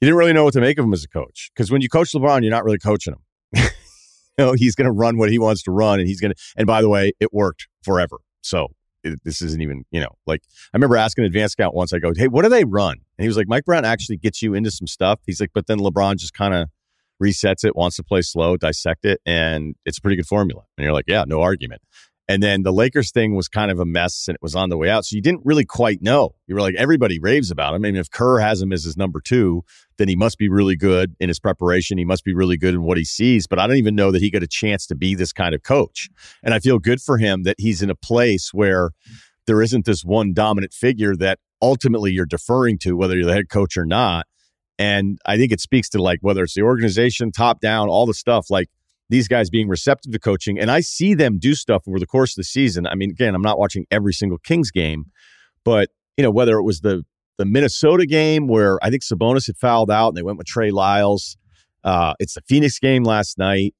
you didn't really know what to make of him as a coach because when you coach LeBron, you're not really coaching him. you know, he's going to run what he wants to run, and he's going to. And by the way, it worked forever. So it, this isn't even you know like I remember asking an advanced scout once. I go, hey, what do they run? And he was like, Mike Brown actually gets you into some stuff. He's like, but then LeBron just kind of resets it, wants to play slow, dissect it, and it's a pretty good formula. And you're like, yeah, no argument. And then the Lakers thing was kind of a mess and it was on the way out. So you didn't really quite know. You were like, everybody raves about him. I mean, if Kerr has him as his number two, then he must be really good in his preparation. He must be really good in what he sees. But I don't even know that he got a chance to be this kind of coach. And I feel good for him that he's in a place where there isn't this one dominant figure that ultimately you're deferring to, whether you're the head coach or not. And I think it speaks to like whether it's the organization, top down, all the stuff, like these guys being receptive to coaching. And I see them do stuff over the course of the season. I mean, again, I'm not watching every single Kings game, but you know, whether it was the the Minnesota game where I think Sabonis had fouled out and they went with Trey Lyles. Uh, it's the Phoenix game last night.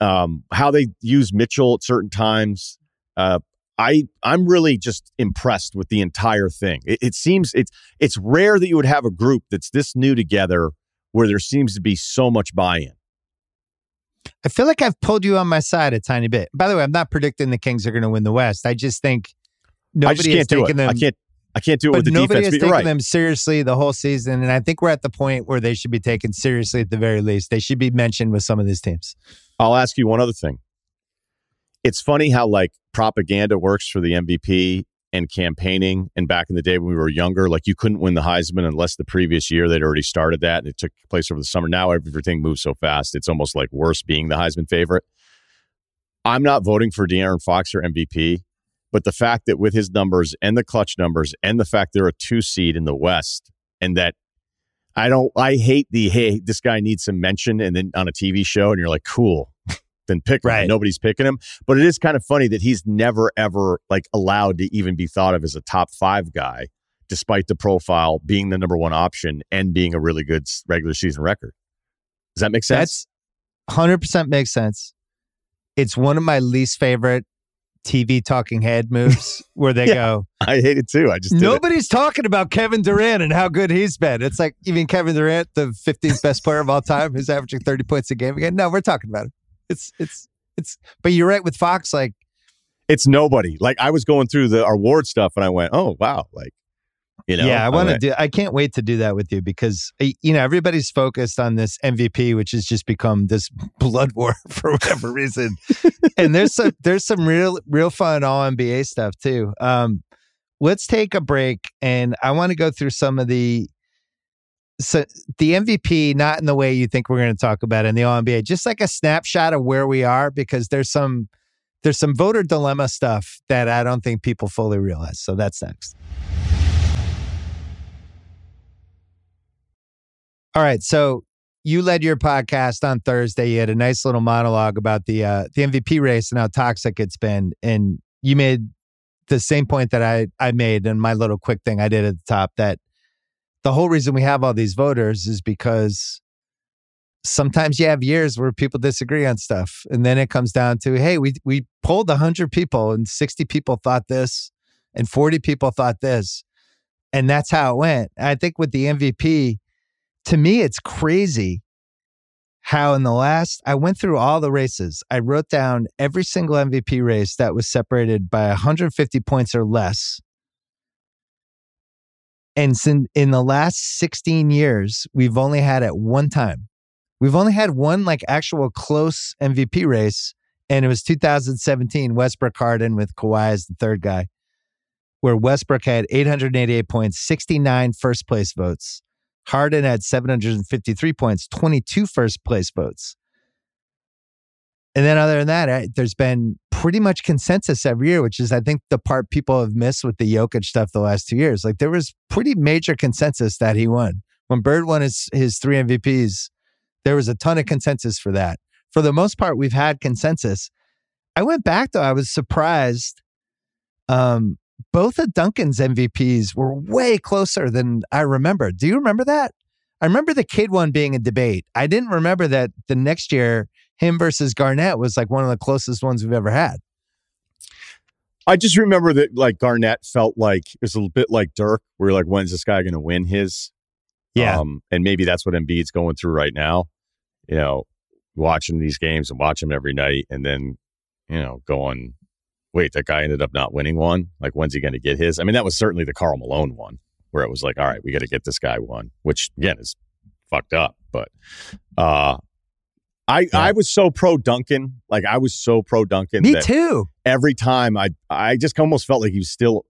Um, how they use Mitchell at certain times. Uh, I I'm really just impressed with the entire thing. It, it seems it's it's rare that you would have a group that's this new together where there seems to be so much buy-in. I feel like I've pulled you on my side a tiny bit. By the way, I'm not predicting the Kings are going to win the West. I just think nobody I just can't has do it. them. I can't. I can't do it but with the nobody defense. has taken right. them seriously the whole season, and I think we're at the point where they should be taken seriously at the very least. They should be mentioned with some of these teams. I'll ask you one other thing. It's funny how like propaganda works for the MVP and campaigning. And back in the day when we were younger, like you couldn't win the Heisman unless the previous year they'd already started that and it took place over the summer. Now everything moves so fast, it's almost like worse being the Heisman favorite. I'm not voting for De'Aaron Fox for MVP, but the fact that with his numbers and the clutch numbers and the fact they're a two seed in the West and that I don't, I hate the, hey, this guy needs some mention and then on a TV show and you're like, cool, then pick him. Right. Nobody's picking him. But it is kind of funny that he's never, ever like allowed to even be thought of as a top five guy, despite the profile being the number one option and being a really good regular season record. Does that make sense? That's 100% makes sense. It's one of my least favorite TV talking head moves where they Yeah. go, I hate it too. I just did it. Nobody's talking about Kevin Durant and how good he's been. It's like, even Kevin Durant, the 15th best player of all time, who's averaging 30 points a game again? No, we're talking about him. It's, it's, it's, but you're right with Fox. Like, It's nobody. Like I was going through the award stuff and I went, oh wow, like you know. yeah, I want to do, I can't wait to do that with you because, uh, you know, everybody's focused on this MVP, which has just become this blood war for whatever reason. and there's some, there's some real, real fun all NBA stuff too. Um, let's take a break and I want to go through some of the, so the MVP, not in the way you think we're going to talk about in the All NBA, just like a snapshot of where we are, because there's some there's some voter dilemma stuff that I don't think people fully realize. So that's next. All right, so you led your podcast on Thursday. You had a nice little monologue about the uh, the MVP race and how toxic it's been, and you made the same point that I I made in my little quick thing I did at the top that the whole reason we have all these voters is because sometimes you have years where people disagree on stuff and then it comes down to hey we we polled 100 people and 60 people thought this and 40 people thought this and that's how it went. I think with the mvp to me it's crazy how in the last i went through all the races. I wrote down every single mvp race that was separated by 150 points or less and in the last 16 years, we've only had it one time. We've only had one like actual close MVP race, and it was 2017 Westbrook Harden with Kawhi as the third guy, where Westbrook had 888 points, 69 first place votes. Harden had 753 points, 22 first place votes. And then other than that, there's been pretty much consensus every year, which is I think the part people have missed with the Jokic stuff the last two years. Like there was pretty major consensus that he won. When Bird won his his three MVPs, there was a ton of consensus for that. For the most part, we've had consensus. I went back though, I was surprised. Um, both of Duncan's MVPs were way closer than I remember. Do you remember that? I remember the kid one being a debate. I didn't remember that the next year him versus Garnett was like one of the closest ones we've ever had. I just remember that like Garnett felt like it was a little bit like Dirk, where you're like, when's this guy going to win his? Um, and maybe that's what Embiid's going through right now. You know, watching these games and watching them every night, and then you know going, wait, that guy ended up not winning one. Like, when's he going to get his? I mean, that was certainly the Karl Malone one, where it was like, all right, we got to get this guy one, which again is fucked up. But uh, I Yeah. I was so pro Duncan, like I was so pro Duncan. Me too. every time I I just almost felt like he was still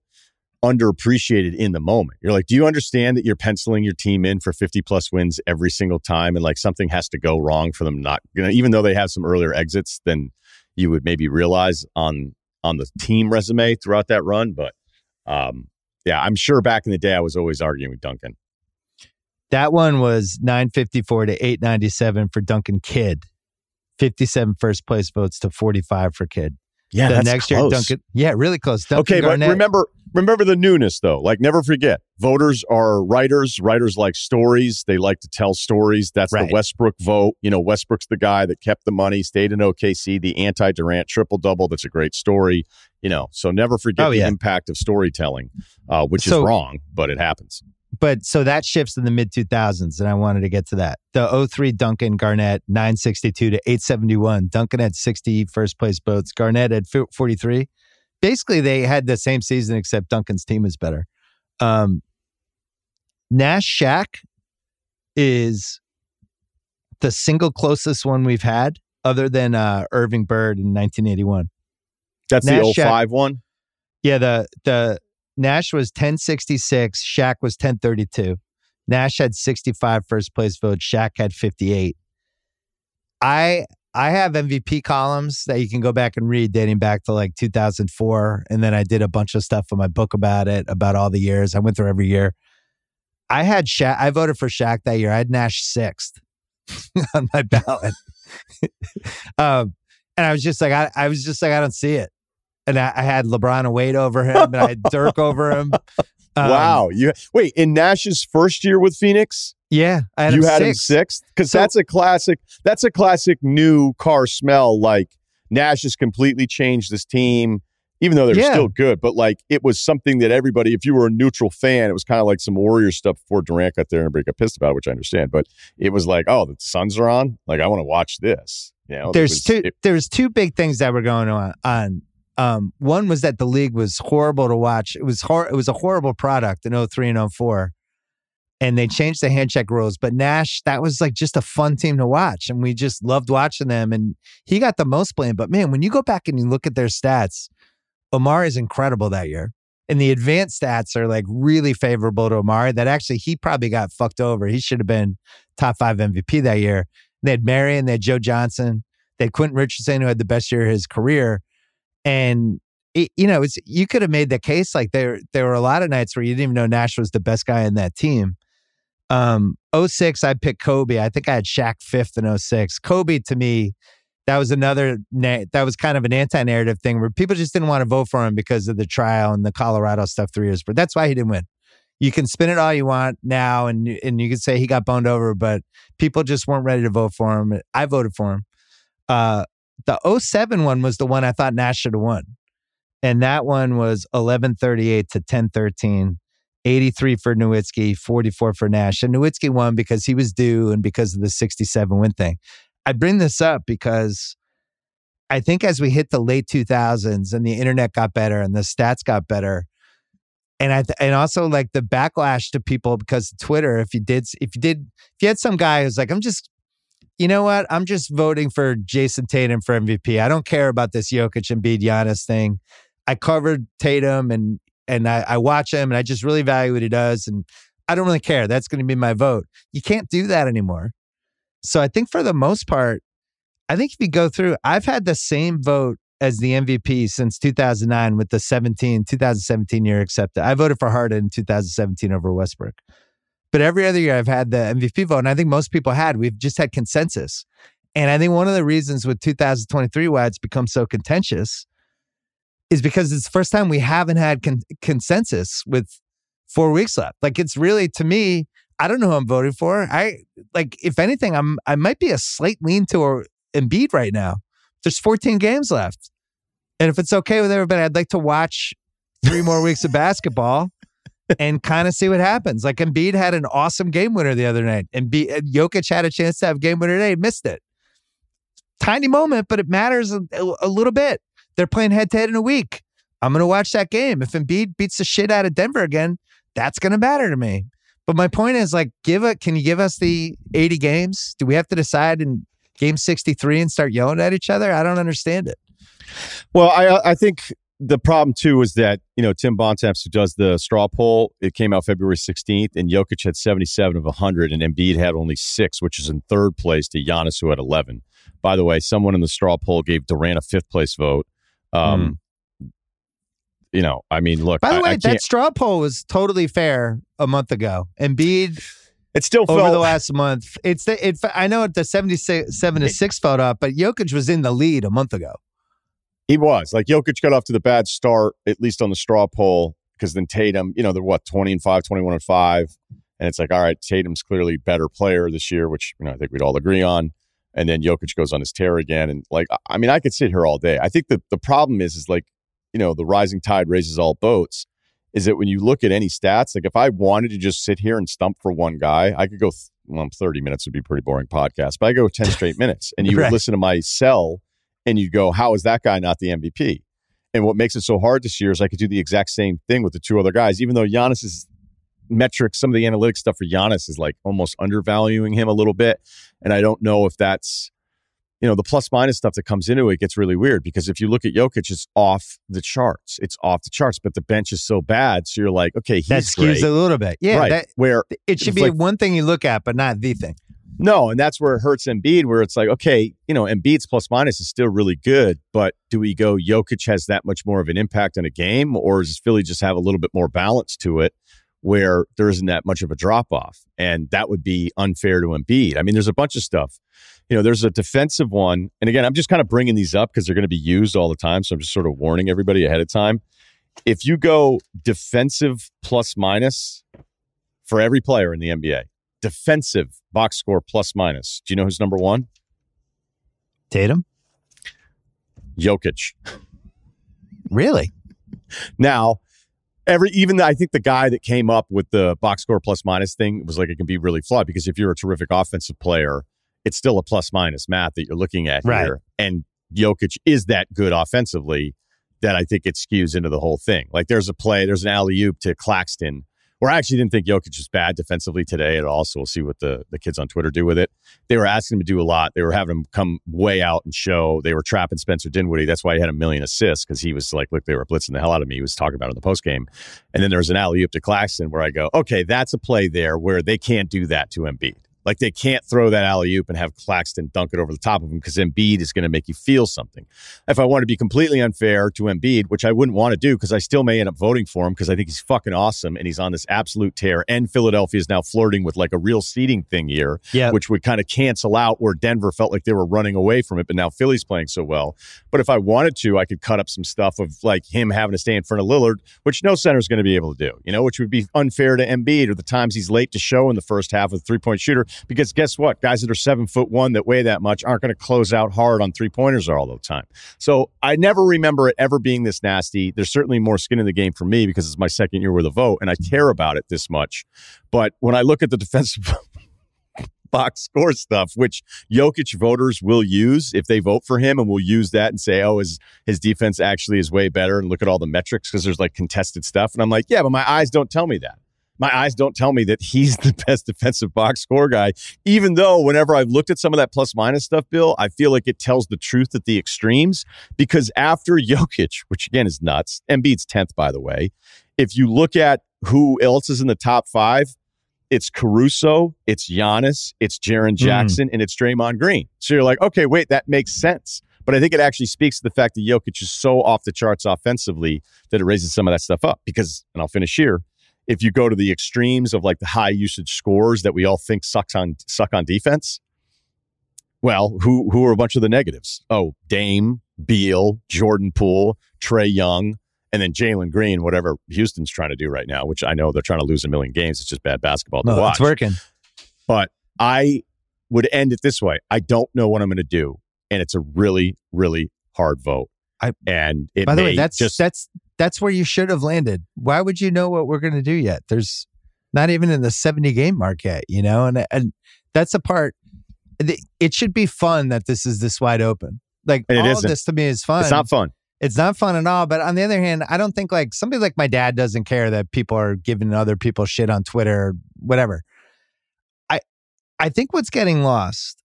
underappreciated in the moment. You're like, do you understand that you're penciling your team in for 50 plus wins every single time and like something has to go wrong for them not you know, even though they have some earlier exits than you would maybe realize on on the team resume throughout that run, but um yeah, I'm sure back in the day I was always arguing with Duncan. That one was 954 to 897 for Duncan Kidd. 57 first place votes to 45 for Kidd. Yeah, the that's next close. year, Duncan. Yeah, really close. Duncan okay, Garnett, but remember remember the newness though. Like never forget, voters are writers. Writers like stories. They like to tell stories. That's Right. the Westbrook vote. You know, Westbrook's the guy that kept the money, stayed in OKC, the anti Durant triple double. That's a great story. You know, so never forget Oh, the impact of storytelling, uh, which So- is wrong, but it happens. But so that shifts in the mid 2000s, and I wanted to get to that. The 03 Duncan Garnett 962 to 871. Duncan had 60 first place votes. Garnett had 43. Basically, they had the same season except Duncan's team is better. Um, Nash Shaq is the single closest one we've had, other than uh, Erving Bird in 1981. That's Nash the 05 Shaq, one. Yeah, the the Nash was 1066, Shaq was 1032. Nash had 65 first place votes, Shaq had 58. I I have MVP columns that you can go back and read dating back to like 2004 and then I did a bunch of stuff in my book about it about all the years. I went through every year. I had Shaq I voted for Shaq that year. I had Nash 6th on my ballot. um, and I was just like I, I was just like I don't see it and I, I had LeBron Wade over him, and I had Dirk over him. Um, wow! You wait in Nash's first year with Phoenix. Yeah, had you had sixth. him sixth because so, that's a classic. That's a classic new car smell. Like Nash has completely changed this team, even though they're yeah. still good. But like it was something that everybody, if you were a neutral fan, it was kind of like some Warrior stuff before Durant got there and everybody got pissed about it, which I understand. But it was like, oh, the Suns are on. Like I want to watch this. You know, there's was, two. It, there's two big things that were going on on um, one was that the league was horrible to watch. It was hor- it was a horrible product in 03 and 04. And they changed the hand check rules. But Nash, that was like just a fun team to watch. And we just loved watching them. And he got the most blame. But man, when you go back and you look at their stats, Amar'e is incredible that year. And the advanced stats are like really favorable to Amar'e. That actually he probably got fucked over. He should have been top five MVP that year. They had Marion, they had Joe Johnson, they had Quentin Richardson, who had the best year of his career. And it, you know, it's you could have made the case like there there were a lot of nights where you didn't even know Nash was the best guy in that team. Um, 06, I picked Kobe. I think I had Shaq fifth in 06. Kobe to me, that was another that was kind of an anti-narrative thing where people just didn't want to vote for him because of the trial and the Colorado stuff three years. But that's why he didn't win. You can spin it all you want now, and and you can say he got boned over, but people just weren't ready to vote for him. I voted for him. Uh, the 07 one was the one I thought Nash should have won. And that one was 1138 to 1013. 83 for Nowitzki, 44 for Nash. And Nowitzki won because he was due and because of the 67 win thing. I bring this up because I think as we hit the late 2000s and the internet got better and the stats got better, and I th- and also like the backlash to people because Twitter. If you did, if you did, if you had some guy who's like, I'm just you know what? I'm just voting for Jayson Tatum for MVP. I don't care about this Jokic and Embiid Giannis thing. I covered Tatum and and I, I watch him and I just really value what he does and I don't really care. That's going to be my vote. You can't do that anymore. So I think for the most part, I think if you go through, I've had the same vote as the MVP since 2009 with the 17 2017 year accepted. I voted for Harden in 2017 over Westbrook. But every other year I've had the MVP vote, and I think most people had. We've just had consensus. And I think one of the reasons with 2023 why it's become so contentious is because it's the first time we haven't had con- consensus with four weeks left. Like it's really to me, I don't know who I'm voting for. I like if anything, I'm I might be a slight lean to Embiid right now. There's 14 games left. And if it's okay with everybody, I'd like to watch three more weeks of basketball and kind of see what happens. Like Embiid had an awesome game winner the other night, and B- uh, Jokic had a chance to have game winner today, missed it. Tiny moment, but it matters a, a little bit. They're playing head to head in a week. I'm going to watch that game. If Embiid beats the shit out of Denver again, that's going to matter to me. But my point is, like, give it. Can you give us the 80 games? Do we have to decide in game 63 and start yelling at each other? I don't understand it. Well, I I think the problem too is that you know Tim Bontemps, who does the straw poll, it came out February 16th, and Jokic had 77 of 100, and Embiid had only six, which is in third place to Giannis, who had 11. By the way, someone in the straw poll gave Durant a fifth place vote. Um, mm. You know, I mean, look. By the I, way, I that straw poll was totally fair a month ago. Embiid. It still over the last month. It's the it. I know the seventy-seven to six vote up, but Jokic was in the lead a month ago. He was like Jokic got off to the bad start, at least on the straw poll, because then Tatum, you know, they're what, 20 and 5, 21 and 5. And it's like, all right, Tatum's clearly better player this year, which, you know, I think we'd all agree on. And then Jokic goes on his tear again. And like, I mean, I could sit here all day. I think that the problem is, is like, you know, the rising tide raises all boats. is that when you look at any stats, like if I wanted to just sit here and stump for one guy, I could go, th- well, 30 minutes would be a pretty boring podcast, but I go 10 straight minutes and you Right. would listen to my cell and you'd go, how is that guy not the MVP? And what makes it so hard this year is I could do the exact same thing with the two other guys, even though Giannis's metrics, some of the analytics stuff for Giannis is like almost undervaluing him a little bit. And I don't know if that's, you know, the plus minus stuff that comes into it gets really weird because if you look at Jokic, it's off the charts. It's off the charts, but the bench is so bad. So you're like, okay, he's that skews great. a little bit. Yeah, right. that, where it should be like- one thing you look at, but not the thing. No, and that's where it hurts Embiid, where it's like, okay, you know, Embiid's plus minus is still really good, but do we go Jokic has that much more of an impact on a game, or does Philly just have a little bit more balance to it where there isn't that much of a drop off? And that would be unfair to Embiid. I mean, there's a bunch of stuff. You know, there's a defensive one. And again, I'm just kind of bringing these up because they're going to be used all the time. So I'm just sort of warning everybody ahead of time. If you go defensive plus minus for every player in the NBA, defensive box score plus minus. Do you know who's number one? Tatum, Jokic. really? Now, every even I think the guy that came up with the box score plus minus thing was like it can be really flawed because if you're a terrific offensive player, it's still a plus minus math that you're looking at Right. here. And Jokic is that good offensively that I think it skews into the whole thing. Like there's a play, there's an alley oop to Claxton. Where I actually didn't think Jokic was bad defensively today at all. So we'll see what the, the kids on Twitter do with it. They were asking him to do a lot. They were having him come way out and show. They were trapping Spencer Dinwiddie. That's why he had a million assists because he was like, look, they were blitzing the hell out of me. He was talking about in the post game. And then there was an alley oop to Claxton where I go, okay, that's a play there where they can't do that to Embiid. Like they can't throw that alley oop and have Claxton dunk it over the top of him because Embiid is going to make you feel something. If I want to be completely unfair to Embiid, which I wouldn't want to do because I still may end up voting for him because I think he's fucking awesome and he's on this absolute tear. And Philadelphia is now flirting with like a real seeding thing here, Yeah. which would kind of cancel out where Denver felt like they were running away from it, but now Philly's playing so well. But if I wanted to, I could cut up some stuff of like him having to stay in front of Lillard, which no center is going to be able to do, you know, which would be unfair to Embiid or the times he's late to show in the first half of the three point shooter. Because guess what? Guys that are seven foot one that weigh that much aren't going to close out hard on three pointers all the time. So I never remember it ever being this nasty. There's certainly more skin in the game for me because it's my second year with a vote and I care about it this much. But when I look at the defensive box score stuff, which Jokic voters will use if they vote for him, and will use that and say, "Oh, his his defense actually is way better." And look at all the metrics because there's like contested stuff, and I'm like, "Yeah, but my eyes don't tell me that." My eyes don't tell me that he's the best defensive box score guy, even though whenever I've looked at some of that plus minus stuff, Bill, I feel like it tells the truth at the extremes. Because after Jokic, which again is nuts, Embiid's 10th, by the way, if you look at who else is in the top five, it's Caruso, it's Giannis, it's Jaren hmm. Jackson, and it's Draymond Green. So you're like, okay, wait, that makes sense. But I think it actually speaks to the fact that Jokic is so off the charts offensively that it raises some of that stuff up. Because, and I'll finish here, if you go to the extremes of like the high usage scores that we all think sucks on suck on defense, well, who who are a bunch of the negatives? Oh, Dame, Beal, Jordan Poole, Trae Young, and then Jalen Green, whatever Houston's trying to do right now, which I know they're trying to lose a million games. It's just bad basketball to No, watch. it's working. But I would end it this way. I don't know what I'm going to do. And it's a really, really hard vote. I- and it By the way, that's just that's that's where you should have landed. Why would you know what we're going to do yet? There's not even in the 70 game mark yet, you know, and and that's a part. It should be fun that this is this wide open. Like it all of isn't. this to me is fun. it's not fun. it's not fun at all. But on the other hand, I don't think like somebody like my dad doesn't care that people are giving other people shit on Twitter or whatever. I I think what's getting lost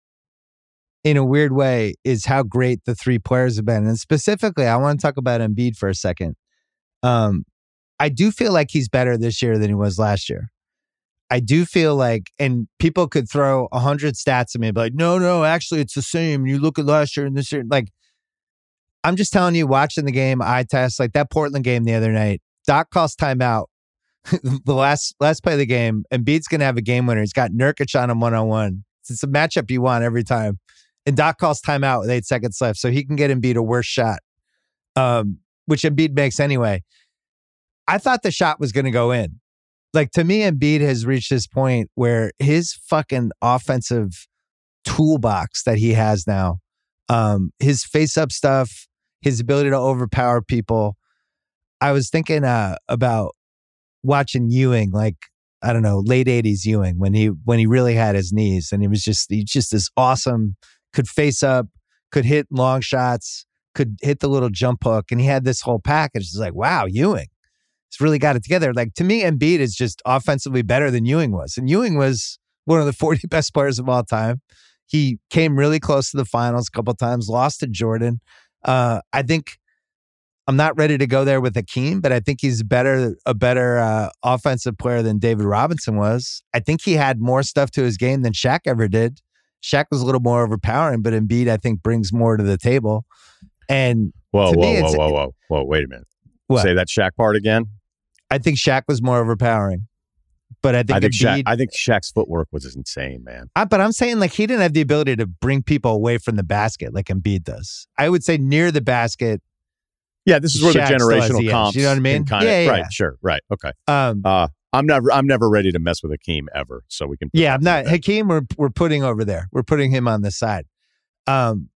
in a weird way is how great the three players have been. And specifically, I want to talk about Embiid for a second. Um, I do feel like he's better this year than he was last year. I do feel like, and people could throw a hundred stats at me, be like, no, no, actually, it's the same. You look at last year and this year, like, I'm just telling you, watching the game, eye test, like that Portland game the other night, Doc calls timeout. the last last play of the game, and Embiid's gonna have a game winner. He's got Nurkic on him one on one. It's a matchup you want every time. And Doc calls timeout with eight seconds left, so he can get Embiid a worse shot, um, which Embiid makes anyway. I thought the shot was going to go in. Like to me, Embiid has reached this point where his fucking offensive toolbox that he has now, um, his face up stuff, his ability to overpower people. I was thinking uh, about watching Ewing, like I don't know, late '80s Ewing when he when he really had his knees, and he was just he just this awesome, could face up, could hit long shots, could hit the little jump hook, and he had this whole package. It's like wow, Ewing, he's really got it together. Like to me, Embiid is just offensively better than Ewing was, and Ewing was one of the 40 best players of all time. He came really close to the finals a couple times, lost to Jordan. Uh, I think I'm not ready to go there with Hakeem, but I think he's better a better uh, offensive player than David Robinson was. I think he had more stuff to his game than Shaq ever did. Shaq was a little more overpowering, but Embiid I think brings more to the table. And whoa, whoa, whoa, whoa, whoa, whoa! Wait a minute. What? Say that Shaq part again. I think Shaq was more overpowering. But I think, I think, Embiid, Shaq, I think Shaq's footwork was insane, man. I, but I'm saying like he didn't have the ability to bring people away from the basket like Embiid does. I would say near the basket. Yeah, this is where Shaq the generational the comps. You know what I mean? Kind yeah, of, yeah, right. Sure. Right. Okay. Um, uh, I'm never I'm never ready to mess with Hakeem ever. So we can. Yeah, I'm not Hakeem. We're we're putting over there. We're putting him on the side. Um,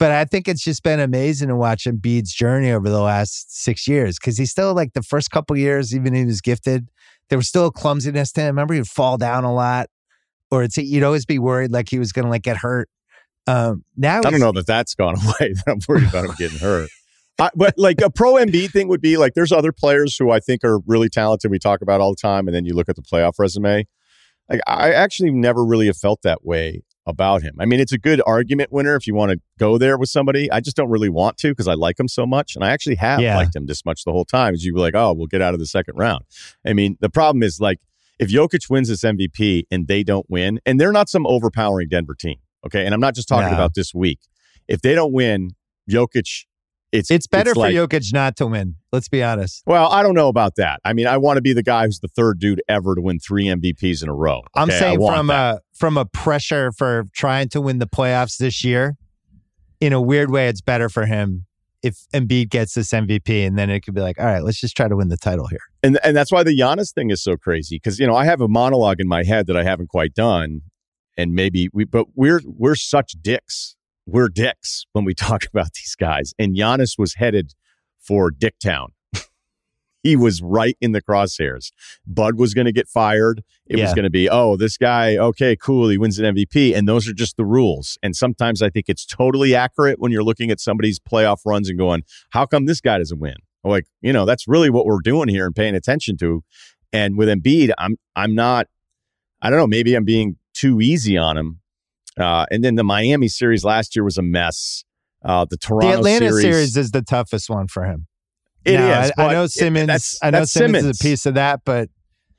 but I think it's just been amazing to watch Embiid's journey over the last six years because he's still like the first couple years, even he was gifted, there was still a clumsiness to him. Remember, he'd fall down a lot, or it's you'd always be worried like he was going to like get hurt. Um, now I don't know that that's gone away. I'm worried about him getting hurt. I, but like a pro Embiid thing would be like there's other players who I think are really talented. We talk about all the time, and then you look at the playoff resume. Like I actually never really have felt that way about him. I mean, it's a good argument winner if you want to go there with somebody. I just don't really want to because I like him so much. And I actually have yeah. liked him this much the whole time. As you were like, oh, we'll get out of the second round. I mean, the problem is like if Jokic wins this MVP and they don't win, and they're not some overpowering Denver team. Okay. And I'm not just talking about this week. If they don't win, Jokic it's it's better it's for like, Jokic not to win. Let's be honest. Well, I don't know about that. I mean, I want to be the guy who's the third dude ever to win three MVPs in a row. Okay? I'm saying from a from a pressure for trying to win the playoffs this year. In a weird way, it's better for him if Embiid gets this MVP, and then it could be like, all right, let's just try to win the title here. And and that's why the Giannis thing is so crazy because you know I have a monologue in my head that I haven't quite done, and maybe we, but we're we're such dicks we're dicks when we talk about these guys. And Giannis was headed for Dicktown. He was right in the crosshairs. Bud was going to get fired. It yeah. was going to be, oh, this guy, okay, cool. He wins an MVP. And those are just the rules. And sometimes I think it's totally accurate when you're looking at somebody's playoff runs and going, how come this guy doesn't win? Like, you know, that's really what we're doing here and paying attention to. And with Embiid, I'm I'm not, I don't know, maybe I'm being too easy on him uh, and then the Miami series last year was a mess. Uh, the Toronto the Atlanta series, series, is the toughest one for him. It now, is. I, I, know Simmons. It, that's, I know Simmons, Simmons, is a piece of that, but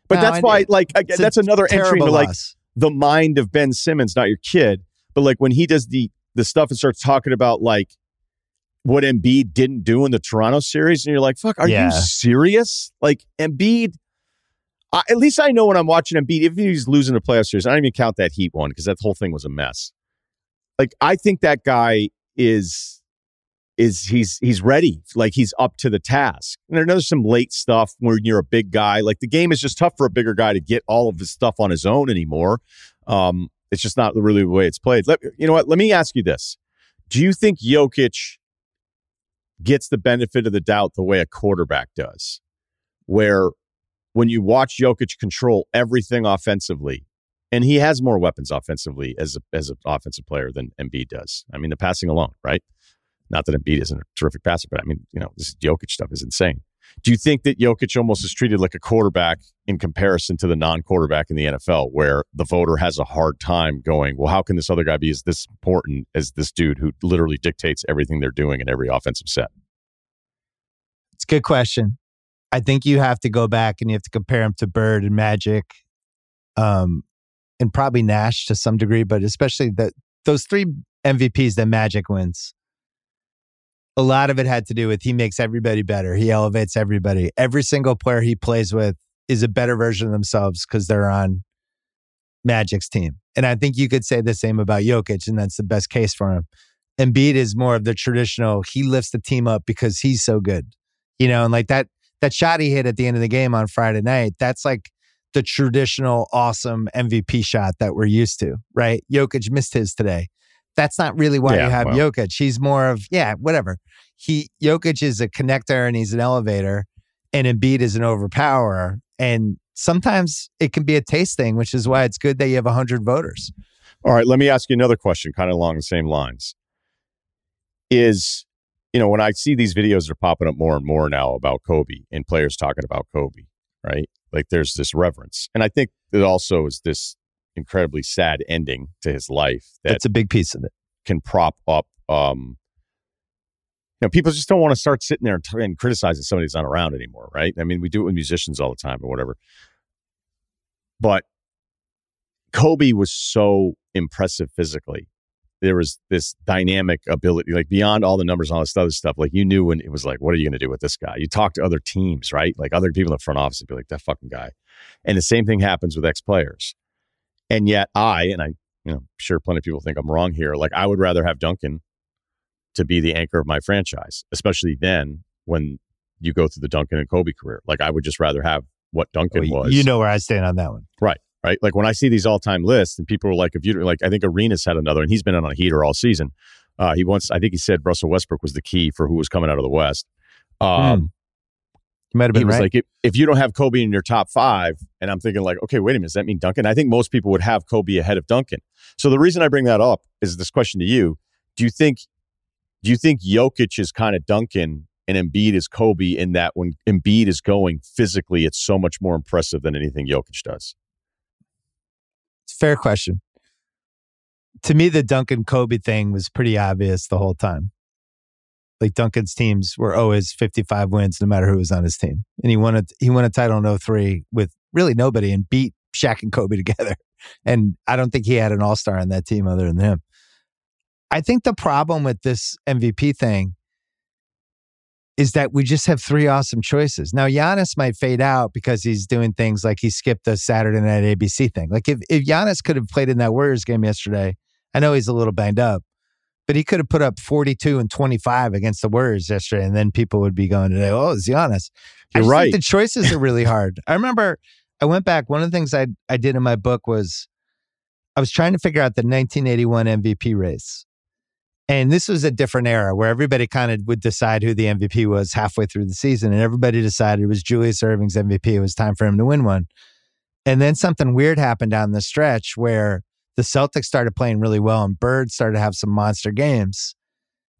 but no, that's I, why, like, that's another entry into like loss. the mind of Ben Simmons, not your kid, but like when he does the the stuff and starts talking about like what Embiid didn't do in the Toronto series, and you're like, "Fuck, are yeah. you serious?" Like Embiid uh, at least I know when I'm watching beat, if he's losing the playoff series, I don't even count that Heat one because that whole thing was a mess. Like I think that guy is is he's he's ready, like he's up to the task. And there's some late stuff where you're a big guy. Like the game is just tough for a bigger guy to get all of his stuff on his own anymore. Um, it's just not really the way it's played. Let, you know what? Let me ask you this: Do you think Jokic gets the benefit of the doubt the way a quarterback does, where when you watch Jokic control everything offensively, and he has more weapons offensively as a, as an offensive player than Embiid does. I mean, the passing alone, right? Not that Embiid isn't a terrific passer, but I mean, you know, this Jokic stuff is insane. Do you think that Jokic almost is treated like a quarterback in comparison to the non-quarterback in the NFL, where the voter has a hard time going, well, how can this other guy be as this important as this dude who literally dictates everything they're doing in every offensive set? It's a good question. I think you have to go back and you have to compare him to Bird and Magic, um, and probably Nash to some degree, but especially the those three MVPs that Magic wins. A lot of it had to do with he makes everybody better. He elevates everybody. Every single player he plays with is a better version of themselves because they're on Magic's team. And I think you could say the same about Jokic, and that's the best case for him. Embiid is more of the traditional, he lifts the team up because he's so good. You know, and like that that shot he hit at the end of the game on Friday night, that's like the traditional awesome MVP shot that we're used to, right? Jokic missed his today. That's not really why yeah, you have well. Jokic. He's more of, yeah, whatever. He Jokic is a connector and he's an elevator. and Embiid is an overpower. And sometimes it can be a taste thing, which is why it's good that you have 100 voters. All right, let me ask you another question, kind of along the same lines. Is, you know, when I see these videos that are popping up more and more now about Kobe and players talking about Kobe, right? Like there's this reverence. And I think it also is this incredibly sad ending to his life that That's a big piece of it. Can prop up um you know, people just don't want to start sitting there and, t- and criticizing somebody who's not around anymore, right? I mean, we do it with musicians all the time or whatever. But Kobe was so impressive physically. There was this dynamic ability, like beyond all the numbers and all this other stuff. Like you knew when it was like, what are you going to do with this guy? You talk to other teams, right? Like other people in the front office and be like, that fucking guy. And the same thing happens with ex players. And yet I, and I, you know, sure plenty of people think I'm wrong here. Like I would rather have Duncan to be the anchor of my franchise, especially then when you go through the Duncan and Kobe career. Like I would just rather have what Duncan well, was. You know where I stand on that one. Right right? Like when I see these all time lists and people are like, if you like, I think Arenas had another and he's been on a heater all season. Uh, he once, I think he said Russell Westbrook was the key for who was coming out of the West. Um, hmm. might have been he was right. like, if, if, you don't have Kobe in your top five, and I'm thinking like, okay, wait a minute, does that mean Duncan? I think most people would have Kobe ahead of Duncan. So the reason I bring that up is this question to you: Do you think, do you think Jokic is kind of Duncan and Embiid is Kobe in that when Embiid is going physically, it's so much more impressive than anything Jokic does? Fair question. To me, the Duncan Kobe thing was pretty obvious the whole time. Like Duncan's teams were always 55 wins no matter who was on his team. And he won a, he won a title in 03 with really nobody and beat Shaq and Kobe together. And I don't think he had an all star on that team other than him. I think the problem with this MVP thing is that we just have three awesome choices. Now, Giannis might fade out because he's doing things like he skipped the Saturday night ABC thing. Like if, if Giannis could have played in that Warriors game yesterday, I know he's a little banged up, but he could have put up 42 and 25 against the Warriors yesterday. And then people would be going today, oh, Giannis. You're right. the choices are really hard. I remember I went back. One of the things I, I did in my book was I was trying to figure out the 1981 MVP race. And this was a different era where everybody kind of would decide who the MVP was halfway through the season. And everybody decided it was Julius Erving's MVP. It was time for him to win one. And then something weird happened down the stretch where the Celtics started playing really well and Bird started to have some monster games.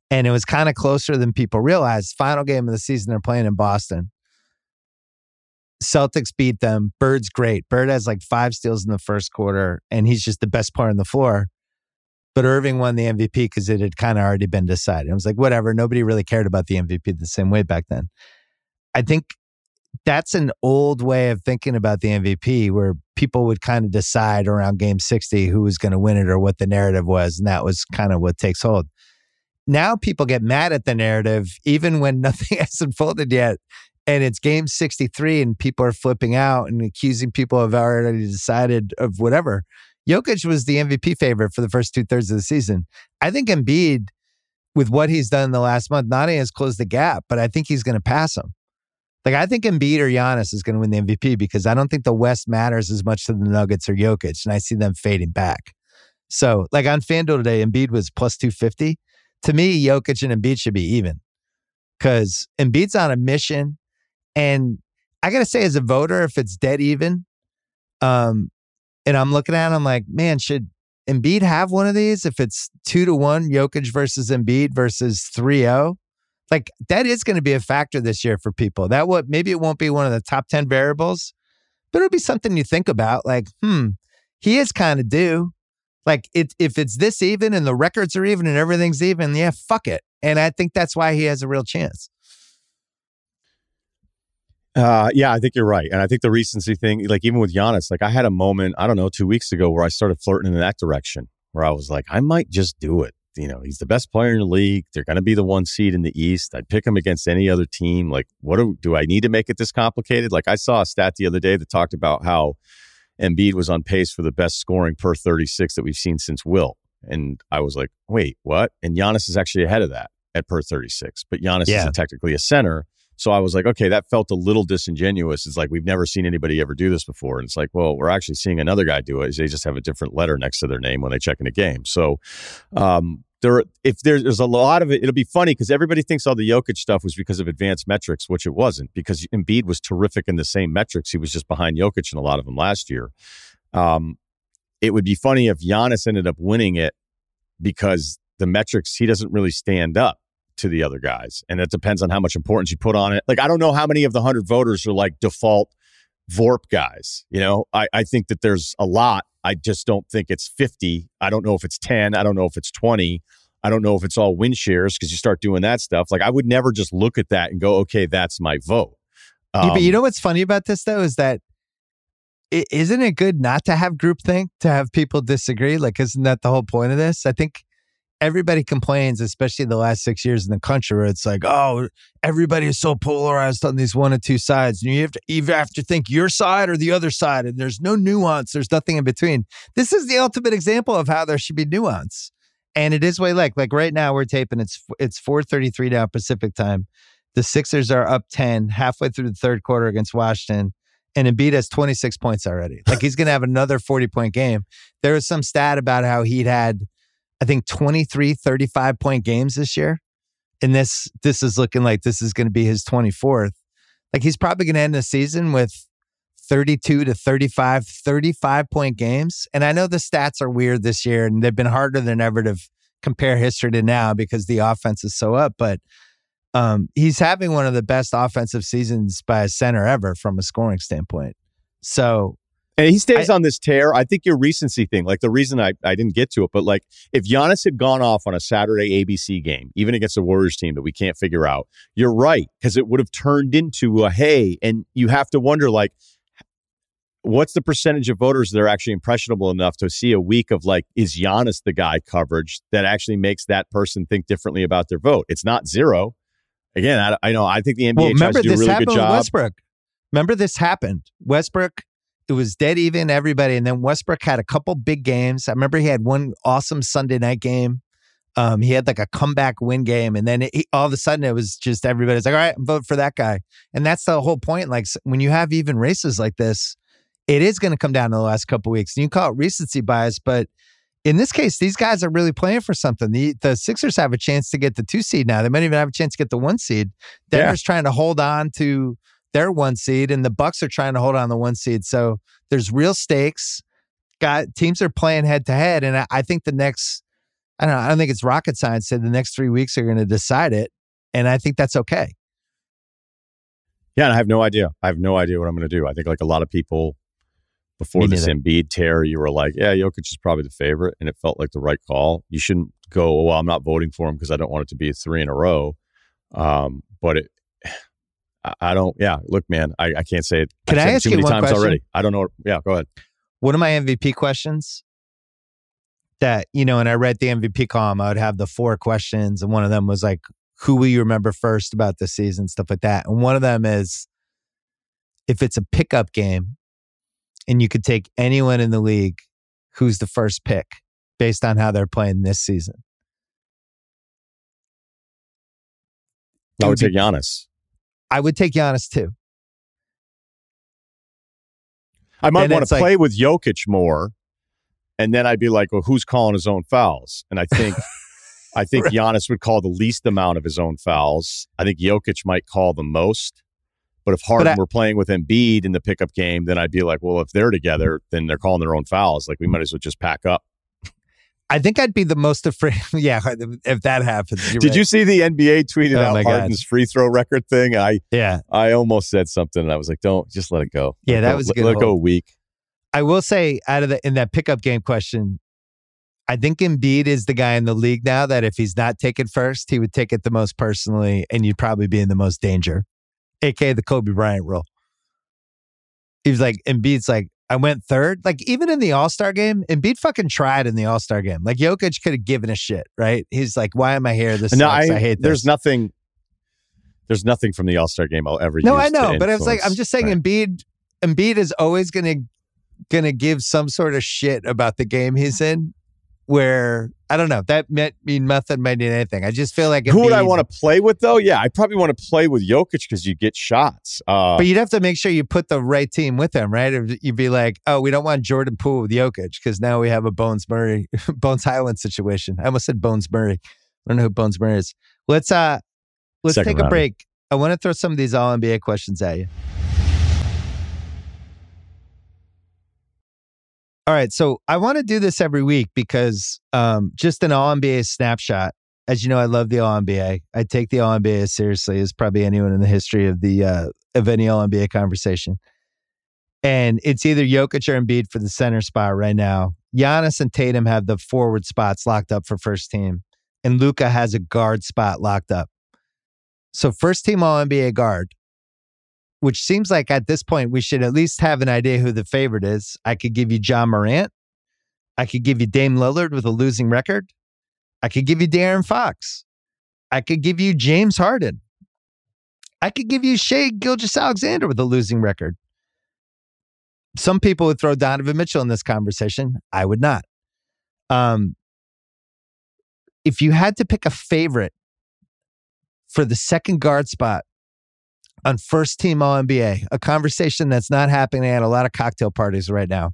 And it was kind of closer than people realized. Final game of the season, they're playing in Boston. Celtics beat them. Bird's great. Bird has like five steals in the first quarter, and he's just the best player on the floor. But Erving won the MVP because it had kind of already been decided. It was like, whatever. Nobody really cared about the MVP the same way back then. I think that's an old way of thinking about the MVP where people would kind of decide around game 60 who was going to win it or what the narrative was. And that was kind of what takes hold. Now people get mad at the narrative even when nothing has unfolded yet. And it's game 63 and people are flipping out and accusing people of already decided of whatever. Jokic was the MVP favorite for the first two thirds of the season. I think Embiid, with what he's done in the last month, not only has closed the gap, but I think he's going to pass him. Like I think Embiid or Giannis is going to win the MVP because I don't think the West matters as much to the Nuggets or Jokic, and I see them fading back. So, like on FanDuel today, Embiid was plus two fifty. To me, Jokic and Embiid should be even because Embiid's on a mission, and I got to say, as a voter, if it's dead even, um, and I'm looking at it, I'm like, man, should Embiid have one of these if it's two to one Jokic versus Embiid versus 3 0? Like that is going to be a factor this year for people. That would maybe it won't be one of the top 10 variables, but it'll be something you think about. Like, hmm, he is kind of due. Like it, if it's this even and the records are even and everything's even, yeah, fuck it. And I think that's why he has a real chance. Uh, yeah, I think you're right, and I think the recency thing, like even with Giannis, like I had a moment, I don't know, two weeks ago where I started flirting in that direction, where I was like, I might just do it. You know, he's the best player in the league. They're going to be the one seed in the East. I'd pick him against any other team. Like, what do, do I need to make it this complicated? Like, I saw a stat the other day that talked about how Embiid was on pace for the best scoring per 36 that we've seen since Wilt. And I was like, wait, what? And Giannis is actually ahead of that at per 36. But Giannis yeah. isn't technically a center. So I was like, okay, that felt a little disingenuous. It's like we've never seen anybody ever do this before. And it's like, well, we're actually seeing another guy do it. They just have a different letter next to their name when they check in a game. So, um, there if there's, there's a lot of it, it'll be funny because everybody thinks all the Jokic stuff was because of advanced metrics, which it wasn't because Embiid was terrific in the same metrics. He was just behind Jokic in a lot of them last year. Um, it would be funny if Giannis ended up winning it because the metrics he doesn't really stand up to the other guys, and it depends on how much importance you put on it. Like I don't know how many of the hundred voters are like default VORP guys. You know, I, I think that there's a lot. I just don't think it's 50. I don't know if it's 10. I don't know if it's 20. I don't know if it's all win shares because you start doing that stuff. Like I would never just look at that and go, okay, that's my vote. Um, yeah, but you um, know what's funny about this though is that is isn't it good not to have groupthink to have people disagree? Like, isn't that the whole point of this? I think everybody complains, especially the last six years in the country, where it's like, oh, everybody is so polarized on these one or two sides. And you have to either have to think your side or the other side, and there's no nuance. There's nothing in between. This is the ultimate example of how there should be nuance. And it is way like like right now we're taping it's it's 4:33 now Pacific time. The Sixers are up 10 halfway through the third quarter against Washington and Embiid has 26 points already. Like he's going to have another 40 point game. There was some stat about how he'd had I think 23 35 point games this year. And this this is looking like this is going to be his 24th. Like he's probably going to end the season with 32 to 35 35 point games. And I know the stats are weird this year and they've been harder than ever to compare history to now because the offense is so up, but um, he's having one of the best offensive seasons by a center ever from a scoring standpoint. So and he stays I, on this tear. I think your recency thing, like the reason I, I didn't get to it, but like if Giannis had gone off on a Saturday ABC game, even against a Warriors team that we can't figure out, you're right, because it would have turned into a hey. And you have to wonder, like, what's the percentage of voters that are actually impressionable enough to see a week of like, is Giannis the guy coverage that actually makes that person think differently about their vote? It's not zero. Again, I, I know. I think the NBA well, tries to do a really good job. Westbrook. Remember this happened. Westbrook it was dead even everybody. And then Westbrook had a couple big games. I remember he had one awesome Sunday night game. Um, he had like a comeback win game, and then it, all of a sudden it was just everybody's like, "All right, vote for that guy." And that's the whole point. Like when you have even races like this, it is going to come down to the last couple weeks. And you call it recency bias, but in this case, these guys are really playing for something. The the Sixers have a chance to get the two seed now. They might even have a chance to get the one seed. Denver's yeah. trying to hold on to their one seed, and the Bucks are trying to hold on the one seed. So there's real stakes. Got teams are playing head to head, and I, I think the next, I don't know, I don't think it's rocket science. Said the next three weeks are going to decide it, and I think that's okay. Yeah, and I have no idea. I have no idea what I'm going to do. I think like a lot of people before this Embiid tear, you were like, yeah, Jokic is probably the favorite, and it felt like the right call. You shouldn't go, oh, well, I'm not voting for him because I don't want it to be a three in a row. Um, but it, I don't. Yeah, look, man, I, I can't say it. Can I've I ask too many you one times question? already? I don't know. Yeah, go ahead. One of my MVP questions that you know, and I read the MVP column. I would have the four questions, and one of them was like, "Who will you remember first about the season?" Stuff like that. And one of them is, if it's a pickup game, and you could take anyone in the league, who's the first pick based on how they're playing this season? I would take Giannis. I would take Giannis too. I might want to play like, with Jokic more, and then I'd be like, "Well, who's calling his own fouls?" And I think, I think. Giannis would call the least amount of his own fouls. I think Jokic might call the most. But if Harden I, were playing with Embiid in the pickup game, then I'd be like, "Well, if they're together, then they're calling their own fouls. Like we might as well just pack up." I think I'd be the most afraid. yeah, if that happens. Did right. you see the NBA tweeted oh out Harden's God. free throw record thing? I yeah, I almost said something, and I was like, "Don't just let it go." Yeah, let that go, was let, good. Let go a week. I will say, out of the in that pickup game question, I think Embiid is the guy in the league now that if he's not taken first, he would take it the most personally, and you'd probably be in the most danger, aka the Kobe Bryant rule. He was like, Embiid's like, I went third. Like even in the All Star game, Embiid fucking tried in the All Star game. Like Jokic could have given a shit, right? He's like, "Why am I here? This no, sucks. I, I hate this." There's nothing. There's nothing from the All Star game I'll ever. No, I know, but I was like, I'm just saying, right. Embiid. Embiid is always gonna gonna give some sort of shit about the game he's in, where I don't know that meant mean nothing might mean anything. I just feel like Who would I want to play with though? Yeah, I probably want to play with Jokic because you get shots. Uh, But you'd have to make sure you put the right team with him, right? You'd be like, oh, we don't want Jordan Poole with Jokic because now we have a Bones Murray, Bones Hyland situation. I almost said Bones Murray. I don't know who Bones Murray is. Let's uh, let's Second take a rounder. break. I want to throw some of these All NBA questions at you. All right, so I want to do this every week because um, just an All NBA snapshot. As you know, I love the All NBA. I take the All NBA as seriously as probably anyone in the history of the uh, of any All NBA conversation. And it's either Jokic or Embiid for the center spot right now. Giannis and Tatum have the forward spots locked up for first team, and Luka has a guard spot locked up. So first team All NBA guard, which seems like at this point we should at least have an idea who the favorite is. I could give you Ja Morant. I could give you Dame Lillard with a losing record. I could give you De'Aaron Fox. I could give you James Harden. I could give you Shai Gilgeous-Alexander with a losing record. Some people would throw Donovan Mitchell in this conversation. I would not. Um, if you had to pick a favorite for the second guard spot on first team All NBA, a conversation that's not happening at a lot of cocktail parties right now,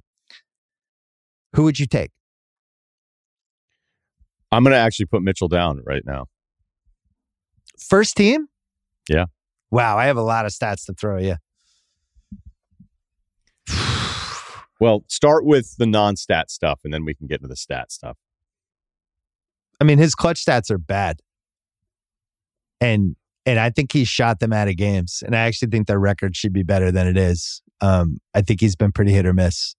who would you take? I'm going to actually put Mitchell down right now. First team? Yeah. Wow, I have a lot of stats to throw you. Well, start with the non-stat stuff, and then we can get into the stat stuff. I mean, his clutch stats are bad. And and I think he shot them out of games. And I actually think their record should be better than it is. Um, I think he's been pretty hit or miss.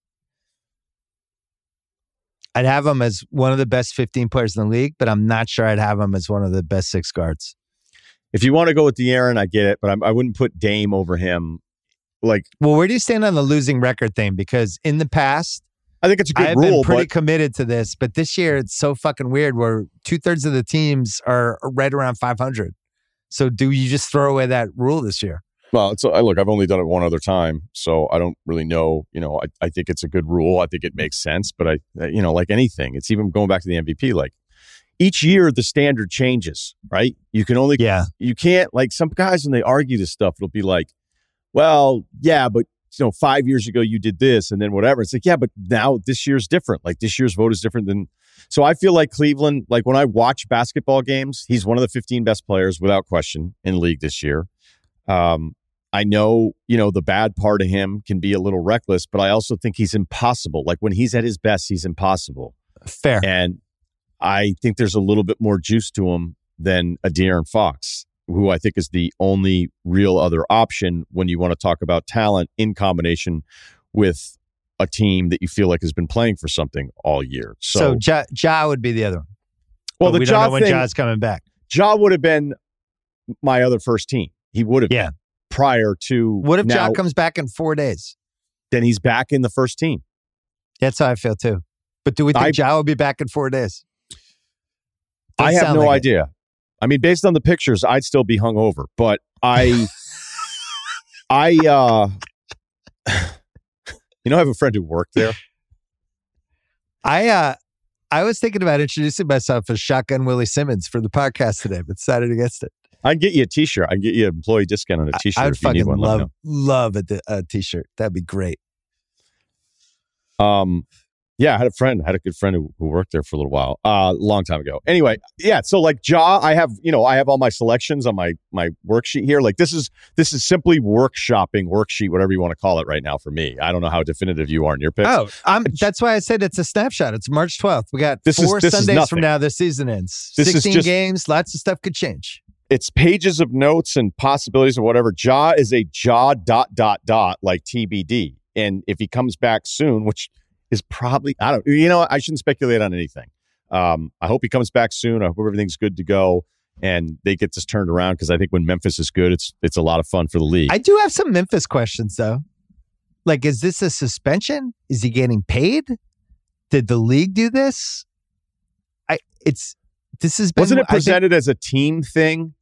I'd have him as one of the best 15 players in the league, but I'm not sure I'd have him as one of the best six guards. If you want to go with De'Aaron, I get it, but I'm, I wouldn't put Dame over him. Like, Well, where do you stand on the losing record thing? Because in the past, I think it's a good I've rule, been pretty but committed to this, but this year it's so fucking weird where two thirds of the teams are right around 500. So do you just throw away that rule this year? well, it's I look. I've only done it one other time, so I don't really know. You know, I, I think it's a good rule. I think it makes sense, but I, uh, you know, like anything, it's even going back to the MVP. Like each year, the standard changes, right? You can only Yeah. you can't like some guys when they argue this stuff it'll be like well yeah but you know five years ago you did this and then whatever. It's like yeah but now this year's different. Like this year's vote is different than so i feel like cleveland like when i watch basketball games he's one of the 15 best players without question in the league this year. Um i know you know the bad part of him can be a little reckless but i also think he's impossible. Like when he's at his best he's impossible. Fair. and I think there's a little bit more juice to him than a De'Aaron Fox, who I think is the only real other option when you want to talk about talent in combination with a team that you feel like has been playing for something all year. So, So, ja, ja would be the other one. well, But the we don't Ja know when thing, Ja's coming back. Ja would have been my other first team. He would have Yeah. been prior to What if now, Ja comes back in four days? then he's back in the first team. That's how I feel too. But do we think I- Ja will be back in four days? I Doesn't have no like it. I mean, based on the pictures, I'd still be hungover, but I, I, uh, you know, I have a friend who worked there. I uh I was thinking about introducing myself as Shotgun Willie Simmons for the podcast today, but decided against it. I'd get you a T-shirt. I'd get you an employee discount on a T-shirt I would if you need fucking one. love love a, a t-shirt. That'd be great. Um, yeah, I had a friend. I had a good friend who, who worked there for a little while, uh, a long time ago. Anyway, yeah. So like Ja, I have you know I have all my selections on my my worksheet here. Like this is this is simply workshopping worksheet, whatever you want to call it right now for me. I don't know how definitive you are in your picks. Oh, I'm, that's why I said it's a snapshot. It's March 12th. We got This is- four is Sundays from now. This season ends. This 16 just- games. Lots of stuff could change. it's pages of notes and possibilities or whatever. Ja is a Ja dot dot dot like TBD. And if he comes back soon, which is probably I don't you know? I shouldn't speculate on anything. Um, I hope he comes back soon. I hope everything's good to go and they get this turned around because I think when Memphis is good, it's it's a lot of fun for the league. I do have some Memphis questions though. Like, is this a suspension? Is he getting paid? Did the league do this? I it's this has been Wasn't it I think- presented as a team thing?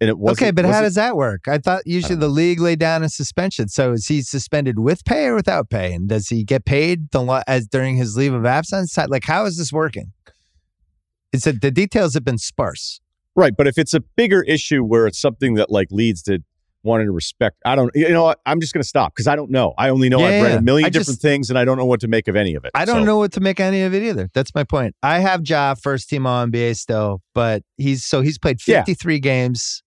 And it was okay, but how does that work? I thought usually uh, the league laid down a suspension. So is he suspended with pay or without pay? And does he get paid the as during his leave of absence? Like, how is this working? It's a, the details have been sparse. Right, but if it's a bigger issue where it's something that like leads to wanting to respect, I don't. You know what? I'm just going to stop because I don't know. I only know Yeah, I've read yeah. a million I different just- things, and I don't know what to make of any of it. I don't So, know what to make any of it either. That's my point. I have Ja first team All NBA still, but he's so he's played Yeah. 53 games.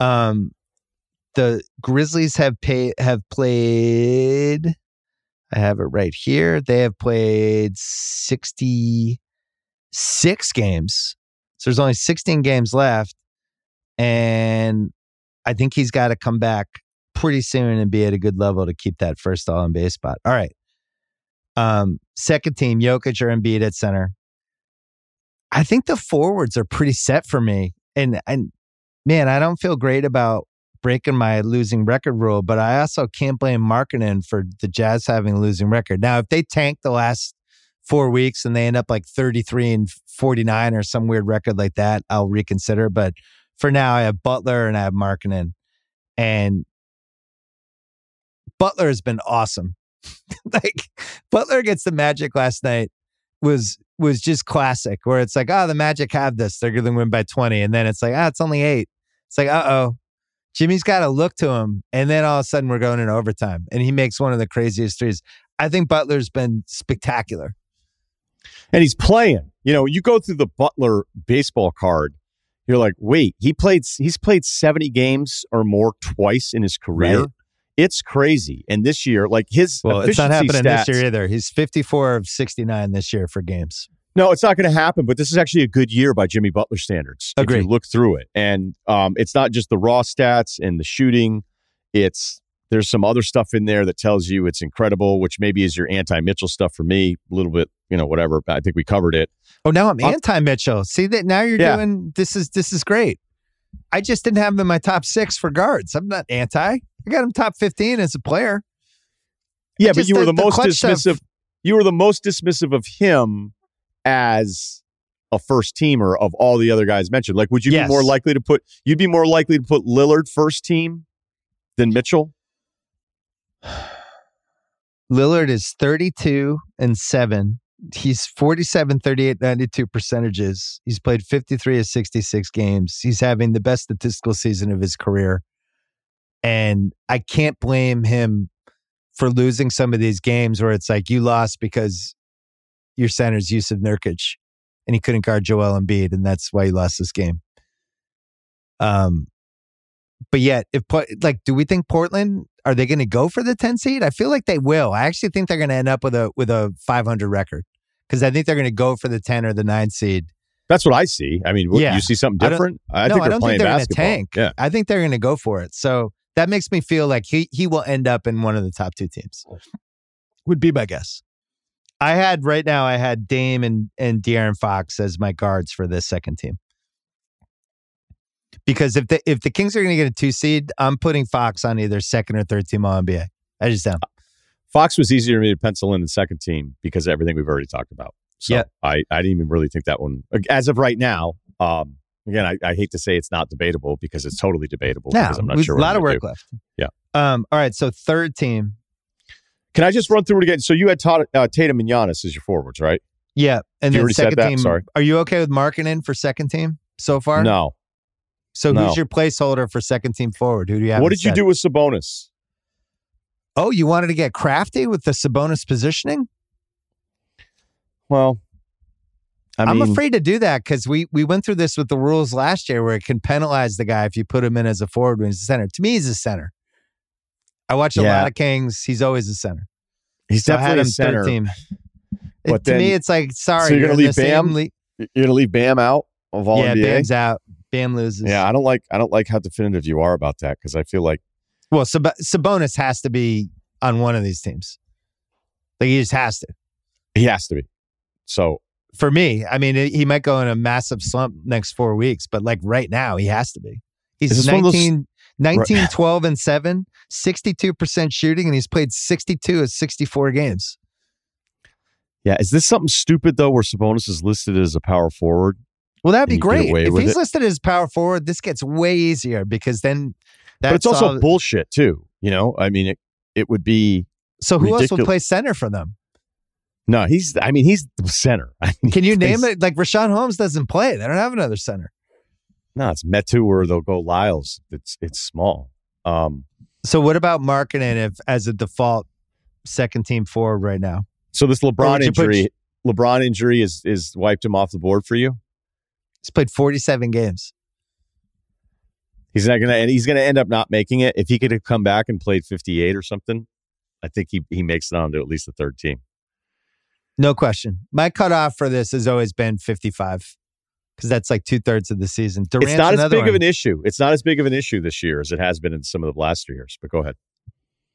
Um, the Grizzlies have pay have played. I have it right here. They have played 66 games. So there's only 16 games left, and I think he's got to come back pretty soon and be at a good level to keep that first All NBA spot. All right. Um, second team, Jokic or Embiid at center. I think the forwards are pretty set for me. And and man, I don't feel great about breaking my losing record rule, but I also can't blame Markkanen for the Jazz having a losing record. Now, if they tank the last four weeks and they end up like 33 and 49 or some weird record like that, I'll reconsider. But for now, I have Butler and I have Markkanen. And Butler has been awesome. like Butler against the Magic last night was was just classic. Where it's like, oh, the Magic have this; they're to win by twenty, and then it's like, ah, it's only eight. It's like, uh oh, Jimmy's got to look to him, and then all of a sudden we're going in overtime, and he makes one of the craziest threes. I think Butler's been spectacular. and he's playing. You know, you go through the Butler baseball card. You're like, wait, he played. He's played 70 games or more twice in his career. Right. It's crazy. And this year, like his Well, it's not happening stats, this year either. He's fifty-four of sixty-nine this year for games. No, it's not going to happen. But this is actually a good year by Jimmy Butler standards. If you look through it, and um, it's not just the raw stats and the shooting. It's there's some other stuff in there that tells you it's incredible, which maybe is your anti Mitchell stuff for me. A little bit, you know, whatever. I think we covered it. Oh, now I'm Uh, anti Mitchell. See that now you're Yeah. doing this is this is great. I just didn't have him in my top six for guards. I'm not anti. I got him top fifteen as a player. Yeah, I but you were the- the, most stuff- dismissive. You were the most dismissive of him as a first teamer of all the other guys mentioned. Like, would you Yes. be more likely to put? You'd be more likely to put Lillard first team than Mitchell. Lillard is 32 and 7. He's 47, 38, 92 percentages. He's played 53 of 66 games. He's having the best statistical season of his career. And I can't blame him for losing some of these games where it's like you lost because your center's Jusuf Nurkic and he couldn't guard Joel Embiid, and that's why he lost this game. Um, but yet, if like, do we think Portland are they going to go for the ten seed? I feel like they will. I actually think they're going to end up with a with a five hundred record because I think they're going to go for the ten or the nine seed. That's what I see. I mean, what, Yeah. you see something I different? I, no, think they're don't playing think they're basketball. tank. Yeah, I think they're going to go for it. So that makes me feel like he he will end up in one of the top two teams. Would be my guess. I had right now. I had Dame and and De'Aaron Fox as my guards for this second team. Because if the if the Kings are going to get a two seed, I'm putting Fox on either second or third team All NBA. I just am. Fox was easier for me to pencil in the second team because of everything we've already talked about. So Yeah. I, I didn't even really think that one as of right now. Um, again, I, I hate to say it's not debatable because it's totally debatable. Because I'm not sure a lot I'm of work do. left. Yeah. Um. All right. So third team. Can I just run through it again? So you had Todd, uh, Tatum and Giannis as your forwards, right? Yeah, and You then second team. Sorry. Are you okay with Markkanen for second team so far? No. So No. who's your placeholder for second team forward? Who do you have? what did you do with Sabonis? Oh, you wanted to get crafty with the Sabonis positioning? Well, I I am afraid to do that because we we went through this with the rules last year where it can penalize the guy if you put him in as a forward when he's a center. To me, he's a center. I watch a Yeah. lot of Kings. He's always the center. he's So definitely a center. team. It- But to then- me, it's like sorry. So you're gonna leave Bam? lea- You're to leave Bam out of all yeah, NBA? Bam's out. Bam loses. Yeah, I don't like I don't like how definitive you are about that because I feel like Well, Sab- Sabonis has to be on one of these teams. Like he just has to. he has to be. So For me, I mean, he might go in a massive slump next four weeks, but like right now, he has to be. He's this one of those- 19, 19 12, and 7, 62% shooting, and he's played 62 of 64 games. yeah, is this something stupid though, where Sabonis is listed as a power forward? Well, that'd be and you get great. If he's it. listed as power forward, this gets way easier because then that's but it's also all- bullshit too. You know, I mean, it it would be so who else would play center for them? no. He's I mean, he's the center. I mean, Can you name it? Like Richaun Holmes doesn't play. They don't have another center. No, it's Metu or they'll go Lyles. It's it's small. Um, So what about marketing if as a default second team forward right now? so this LeBron you put- injury, LeBron injury is is wiped him off the board for you. He's played 47 games. He's not gonna, and he's gonna end up not making it. If he could have come back and played 58 or something, I think he he makes it on to at least the third team. No question. My cutoff for this has always been 55 because that's like two thirds of the season. Durant's it's not as big of an issue. It's not as big of an issue this year as it has been in some of the last three years. But go ahead.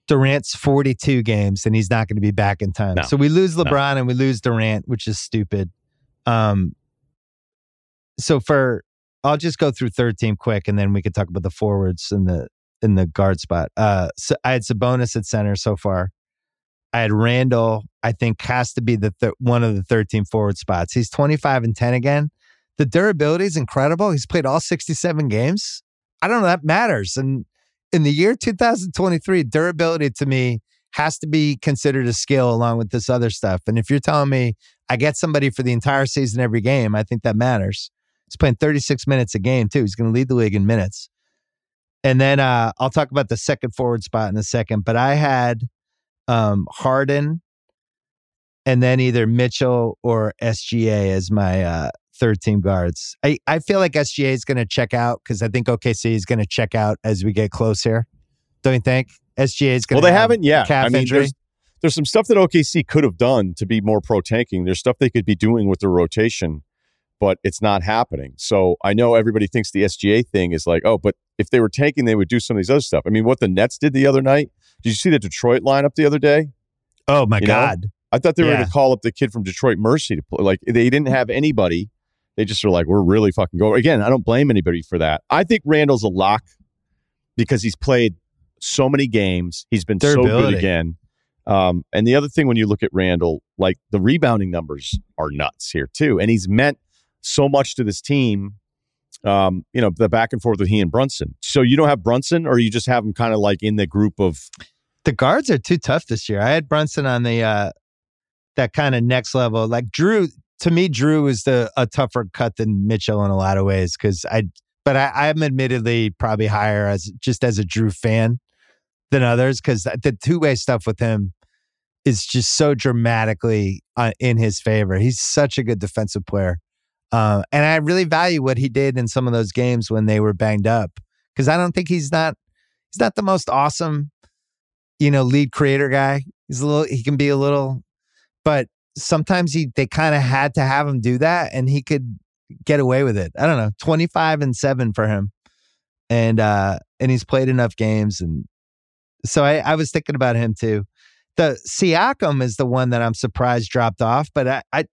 Durant's 42 games and he's not going to be back in time. No. So we lose No. LeBron and we lose Durant, which is stupid. Um, so for I'll just go through third team quick and then we could talk about the forwards in the in the guard spot. Uh, so I had Sabonis at center so far. I had Randle. I think has to be the th- one of the 13 forward spots. He's 25 and 10 again. The durability is incredible. He's played all 67 games. I don't know that matters. And in the year 2023, durability to me has to be considered a skill along with this other stuff. And if you're telling me I get somebody for the entire season every game, I think that matters. He's playing 36 minutes a game too. He's going to lead the league in minutes. And then uh, I'll talk about the second forward spot in a second. But I had um, Harden and then either Mitchell or SGA as my uh, third team guards. I, I feel like SGA is going to check out because I think OKC is going to check out as we get close here. Don't you think? SGA is going to. Well, they haven't yet. calf I mean, injury. there's there's some stuff that OKC could have done to be more pro tanking. There's stuff they could be doing with their rotation, but it's not happening. So I know everybody thinks the SGA thing is like, oh, but if they were tanking, they would do some of these other stuff. I mean, what the Nets did the other night. Did you see the Detroit lineup the other day? Oh my you know? God. I thought they were Yeah. going to call up the kid from Detroit Mercy to play. Like they didn't have anybody. They just are like, we're really fucking going. Again, I don't blame anybody for that. I think Randle's a lock because he's played so many games. He's been so good again. Um, and the other thing, when you look at Randle, like the rebounding numbers are nuts here too, and he's meant so much to this team. Um, you know, the back and forth with he and Brunson. So you don't have Brunson, or you just have him kind of like in the group of The guards are too tough this year. I had Brunson on the uh that kind of next level. Like Drew, to me, Drew is the a tougher cut than Mitchell in a lot of ways because I. But I, I'm admittedly probably higher as just as a Drew fan than others because the two way stuff with him is just so dramatically uh, in his favor. He's such a good defensive player, uh, and I really value what he did in some of those games when they were banged up because I don't think he's not he's not the most awesome you know, lead creator guy. He's a little, he can be a little, but sometimes he, they kind of had to have him do that and he could get away with it. I don't know, 25 and seven for him. And, uh, and he's played enough games. And so I, I was thinking about him too. The Siakam is the one that I'm surprised dropped off, but I, I,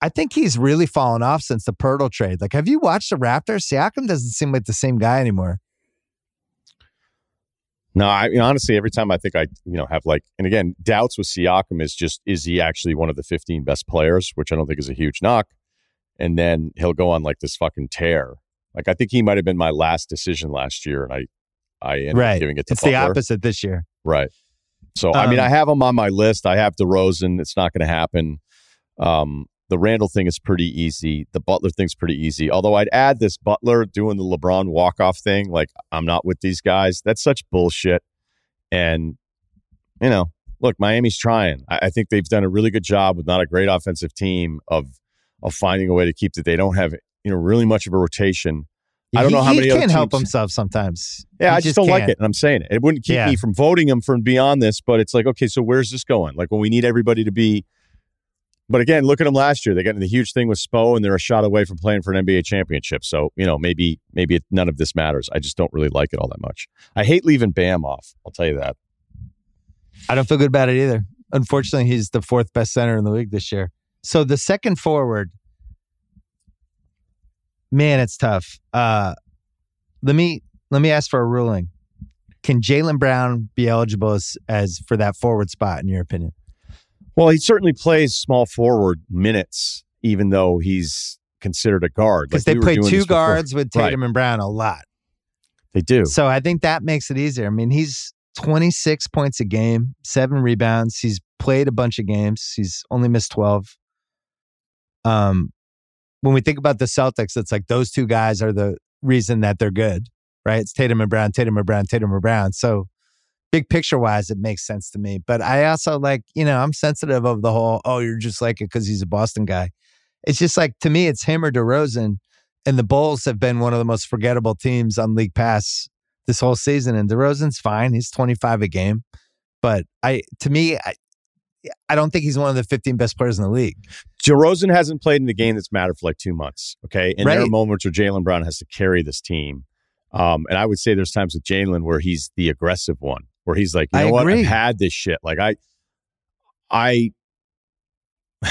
I think he's really fallen off since the Poeltl trade. Like, have you watched the Raptors? Siakam doesn't seem like the same guy anymore. No, I mean, honestly, every time I think I, you know, have like, and again, doubts with Siakam is just, is he actually one of the 15 best players, which I don't think is a huge knock. And then he'll go on like this fucking tear. Like, I think he might have been my last decision last year, and I, I ended right. up giving it to it's the opposite this year. Right. So, I mean, Um, I have him on my list. I have DeRozan. It's not going to happen. Um, the Randle thing is pretty easy. The Butler thing's pretty easy. Although I'd add this Butler doing the LeBron walk off thing. Like, I'm not with these guys. That's such bullshit. And, you know, look, Miami's trying. I, I think they've done a really good job with not a great offensive team of of finding a way to keep that they don't have, you know, really much of a rotation. I don't He- know how he many other can't help himself sometimes. Yeah, He I just, don't like can't. it. And I'm saying it. It wouldn't keep Yeah. me from voting him from beyond this, but it's like, okay, so where's this going? Like when we need everybody to be. But again, look at them last year. They got in the huge thing with Spo, and they're a shot away from playing for an NBA championship. So you know, maybe maybe none of this matters. I just don't really like it all that much. I hate leaving Bam off. I'll tell you that. I don't feel good about it either. Unfortunately, he's the fourth best center in the league this year. So the second forward, man, it's tough. Uh, let me let me ask for a ruling. Can Jaylen Brown be eligible as, as for that forward spot in your opinion? Well, he certainly plays small forward minutes, even though he's considered a guard. because Like, they we play two before. guards with Right. Tatum and Brown a lot. They do. So I think that makes it easier. I mean, he's 26 points a game, seven rebounds. He's played a bunch of games. He's only missed 12. Um, when we think about the Celtics, it's like those two guys are the reason that they're good, right? It's Tatum and Brown, Tatum and Brown, Tatum and Brown. So big picture wise, it makes sense to me. But I also like, you know, I'm sensitive of the whole, oh, you're just like it because he's a Boston guy. It's just like to me, it's him or DeRozan. And the Bulls have been one of the most forgettable teams on League Pass this whole season. And DeRozan's fine; he's 25 a game, but I, to me, I, I don't think he's one of the 15 best players in the league. DeRozan hasn't played in the game that's mattered for like two months. Okay. And there are moments where Jaylen Brown has to carry this team. Um, and I would say there's times with Jaylen where he's the aggressive one, where he's like, you know what? I've had this shit. Like I I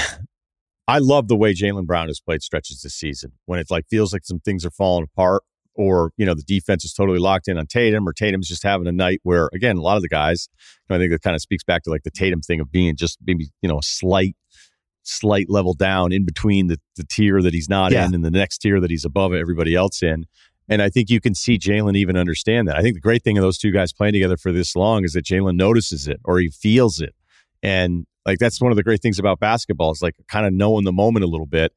I love the way Jaylen Brown has played stretches this season when it like feels like some things are falling apart or, you know, the defense is totally locked in on Tatum or Tatum's just having a night where, again, a lot of the guys, I think that kind of speaks back to like the Tatum thing of being just maybe, you know, a slight, slight level down in between the, the tier that he's not Yeah. in and the next tier that he's above everybody else in. And I think you can see Jaylen even understand that. I think the great thing of those two guys playing together for this long is that Jaylen notices it or he feels it. And like that's one of the great things about basketball is like kind of knowing the moment a little bit.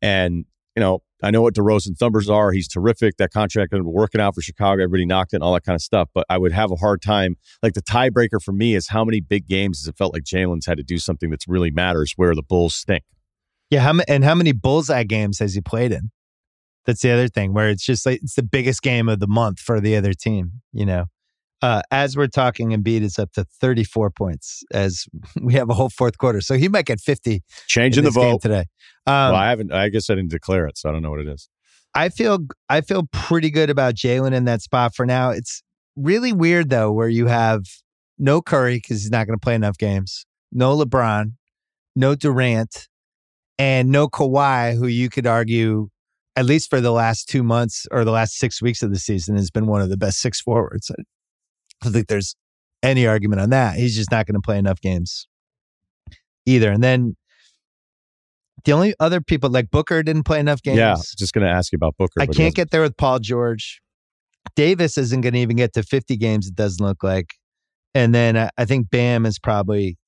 And, you know, I know what DeRozan's numbers are. He's terrific. That contract been working out for Chicago. Everybody knocked it and all that kind of stuff. But I would have a hard time. Like the tiebreaker for me is how many big games has it felt like Jaylen's had to do something that's really matters where the Bulls stink. Yeah, how ma- and how many bullseye games has he played in? That's the other thing where it's just like it's the biggest game of the month for the other team. You know, uh, as we're talking, Embiid is up to 34 points as we have a whole fourth quarter, so he might get 50 Changing the vote. today. Um, well, I haven't, I guess I didn't declare it, so I don't know what it is. I feel I feel pretty good about Jaylen in that spot for now. It's really weird though, where you have no Curry because he's not going to play enough games, no LeBron, no Durant, and no Kawhi, who you could argue, at least for the last two months or the last six weeks of the season, has been one of the best six forwards. I don't think there's any argument on that. He's just not going to play enough games either. And then the only other people like Booker didn't play enough games. Yeah, just going to ask you about Booker. I can't get there with Paul George. Davis isn't going to even get to 50 games, it doesn't look like. And then I, I think Bam is probably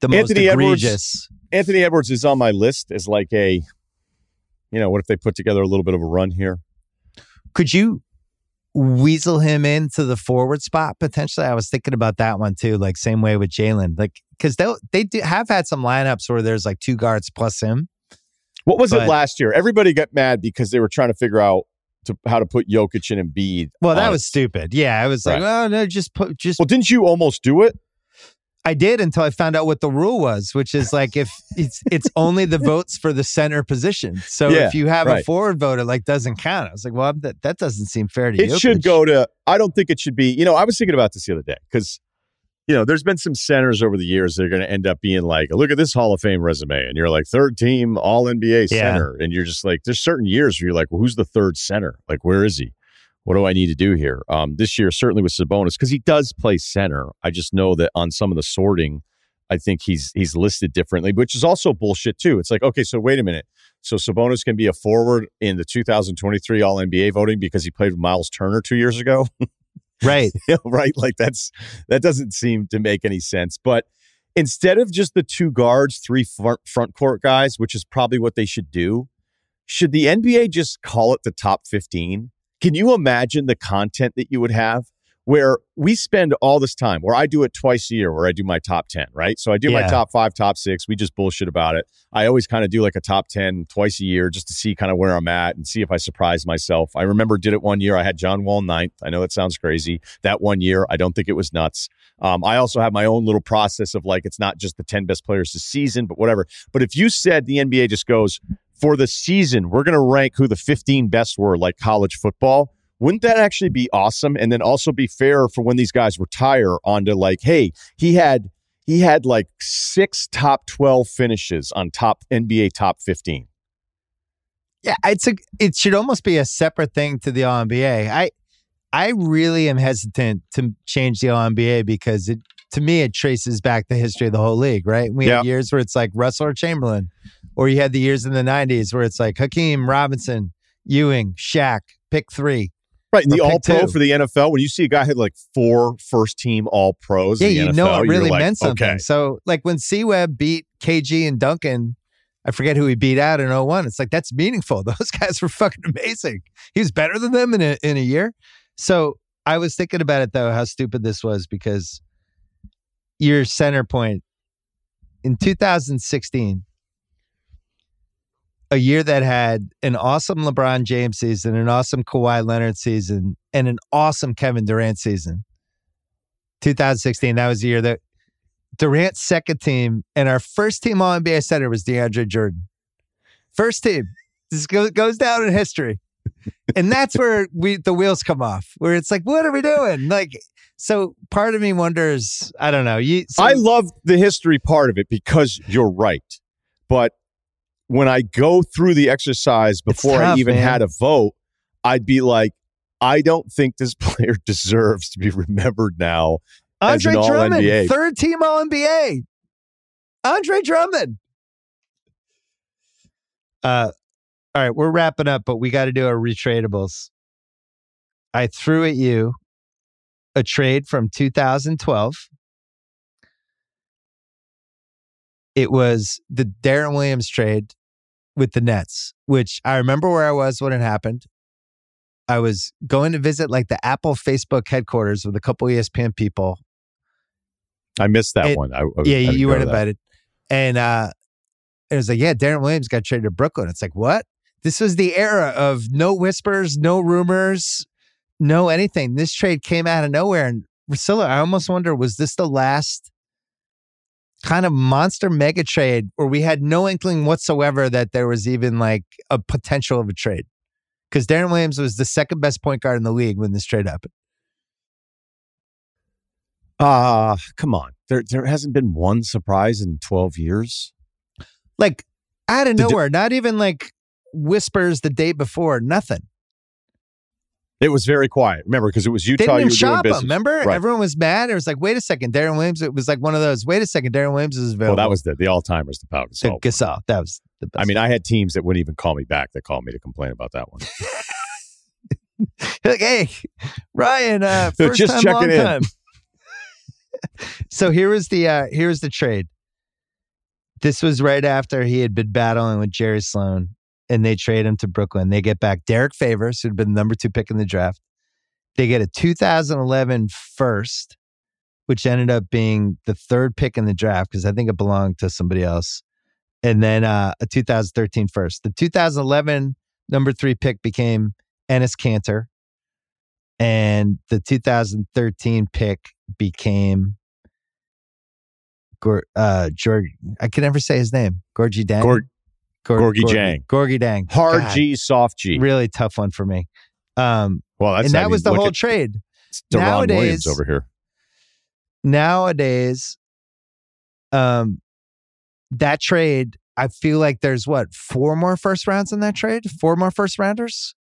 the most Anthony Edwards- egregious. Anthony Edwards is on my list as like a, you know, what if they put together a little bit of a run here? Could you weasel him into the forward spot potentially? I was thinking about that one too, like same way with Jaylen. Like, because they they do have had some lineups where there's like two guards plus him. What was But- it last year? Everybody got mad because they were trying to figure out to how to put Jokic and Embiid. Well, that was it. stupid. Yeah, I was like, Right. oh no, just put just Well, didn't you almost do it? I did until I found out what the rule was, which is like if it's it's only the votes for the center position. So Yeah, if you have a forward vote, it like doesn't count. I was like, well, that, that doesn't seem fair to you. It should go to. I don't think it should be. You know, I was thinking about this the other day because, you know, there's been some centers over the years that are going to end up being like, look at this Hall of Fame resume, and you're like third team All NBA Yeah. center, and you're just like, there's certain years where you're like, well, who's the third center? Like, where is he? What do I need to do here? Um, this year, certainly with Sabonis, because he does play center. I just know that on some of the sorting, I think he's he's listed differently, which is also bullshit too. It's like, okay, so wait a minute. So Sabonis can be a forward in the 2023 All NBA voting because he played with Miles Turner two years ago, right. right? Like that's that doesn't seem to make any sense. But instead of just the two guards, three front, front court guys, which is probably what they should do, should the NBA just call it the top 15? Can you imagine the content that you would have? Where we spend all this time, where I do it twice a year, where I do my top 10, right? So I do my top five, top six. We just bullshit about it. I always kind of do like a top 10 twice a year just to see kind of where I'm at and see if I surprise myself. I remember did it one year. I had John Wall ninth. I know that sounds crazy. That one year, I don't think it was nuts. Um, I also have my own little process of like, it's not just the 10 best players this season, but whatever. But if you said the NBA just goes, for the season, we're going to rank who the 15 best were, like college football. Wouldn't that actually be awesome? And then also be fair for when these guys retire onto like, hey, he had he had like six top 12 finishes on top NBA top 15. Yeah, it's a it should almost be a separate thing to the All NBA. I I really am hesitant to change the All NBA because it to me it traces back the history of the whole league, right? We have years where it's like Russell or Chamberlain, Or you had the years in the 90s where it's like Hakeem, Robinson, Ewing, Shaq, pick three. Right. And the all pro two. for the NFL, when you see a guy had like four first team all pros, Yeah, in the you NFL, know it really like, meant something. Okay. So, like when C Webb beat KG and Duncan, I forget who he beat out in 01. It's like that's meaningful. Those guys were fucking amazing. He was better than them in a in a year. So I was thinking about it though, how stupid this was because your center point in 2016, a year that had an awesome LeBron James season, an awesome Kawhi Leonard season, and an awesome Kevin Durant season. 2016, that was the year that Durant's second team and our first team All NBA center was DeAndre Jordan. First team. This goes, goes down in history. And that's where we the wheels come off, where it's like, what are we doing? Like, so part of me wonders, I don't know. You, so, I love the history part of it because you're right. But when I go through the exercise before I even man. had a vote, I'd be like, I don't think this player deserves to be remembered now. Andre an Drummond, All-NBA. third team All NBA. Andre Drummond. Uh, all right, we're wrapping up, but we got to do our retradables. I threw at you a trade from 2012. It was the Deron Williams trade with the Nets, which I remember where I was when it happened. I was going to visit like the Apple Facebook headquarters with a couple ESPN people I missed that It- one. I, I- yeah, I you, didn't you go weren't invited. And uh it was like, yeah, Deron Williams got traded to Brooklyn. It's like, what? This was the era of no whispers, no rumors, no anything. This trade came out of nowhere. And Russillo, I almost wonder, was this the last kind of monster mega trade where we had no inkling whatsoever that there was even like a potential of a trade? Because Deron Williams was the second best point guard in the league when this trade happened. Ah, come on. There there hasn't been one surprise in 12 years. Like out of nowhere, not even like whispers the day before, nothing. It was very quiet. Remember, because it was They Utah. didn't You even were shop him. business. Remember, Right. everyone was mad. It was like, wait a second, Deron Williams. It was like one of those. Wait a second, Deron Williams is very Well, that was the the all timers. The Pau the Gasol. Gasol. That was the best. I mean, I had teams that wouldn't even call me back that called me to complain about that one. like, hey, Ryen, uh, first just time, checking long in. time. so here was the uh, here was the trade. This was right after he had been battling with Jerry Sloan, and they trade him to Brooklyn. They get back Derrick Favors, who'd been the number two pick in the draft. They get a 2011 first, which ended up being the third pick in the draft because I think it belonged to somebody else. And then uh, a 2013 first. The 2011 number three pick became Enes Kanter. And the 2013 pick became uh, George. I can never say his name. Gorgie Dang. Gor- Gor- Gorgie Jang. Gorgie Dang. Hard God, G, soft G. Really tough one for me. Um, Well, that's and I that mean, was the whole at trade. Deron nowadays- Williams over here. nowadays, um, that trade, I feel like there's what four more first rounds in that trade, four more first rounders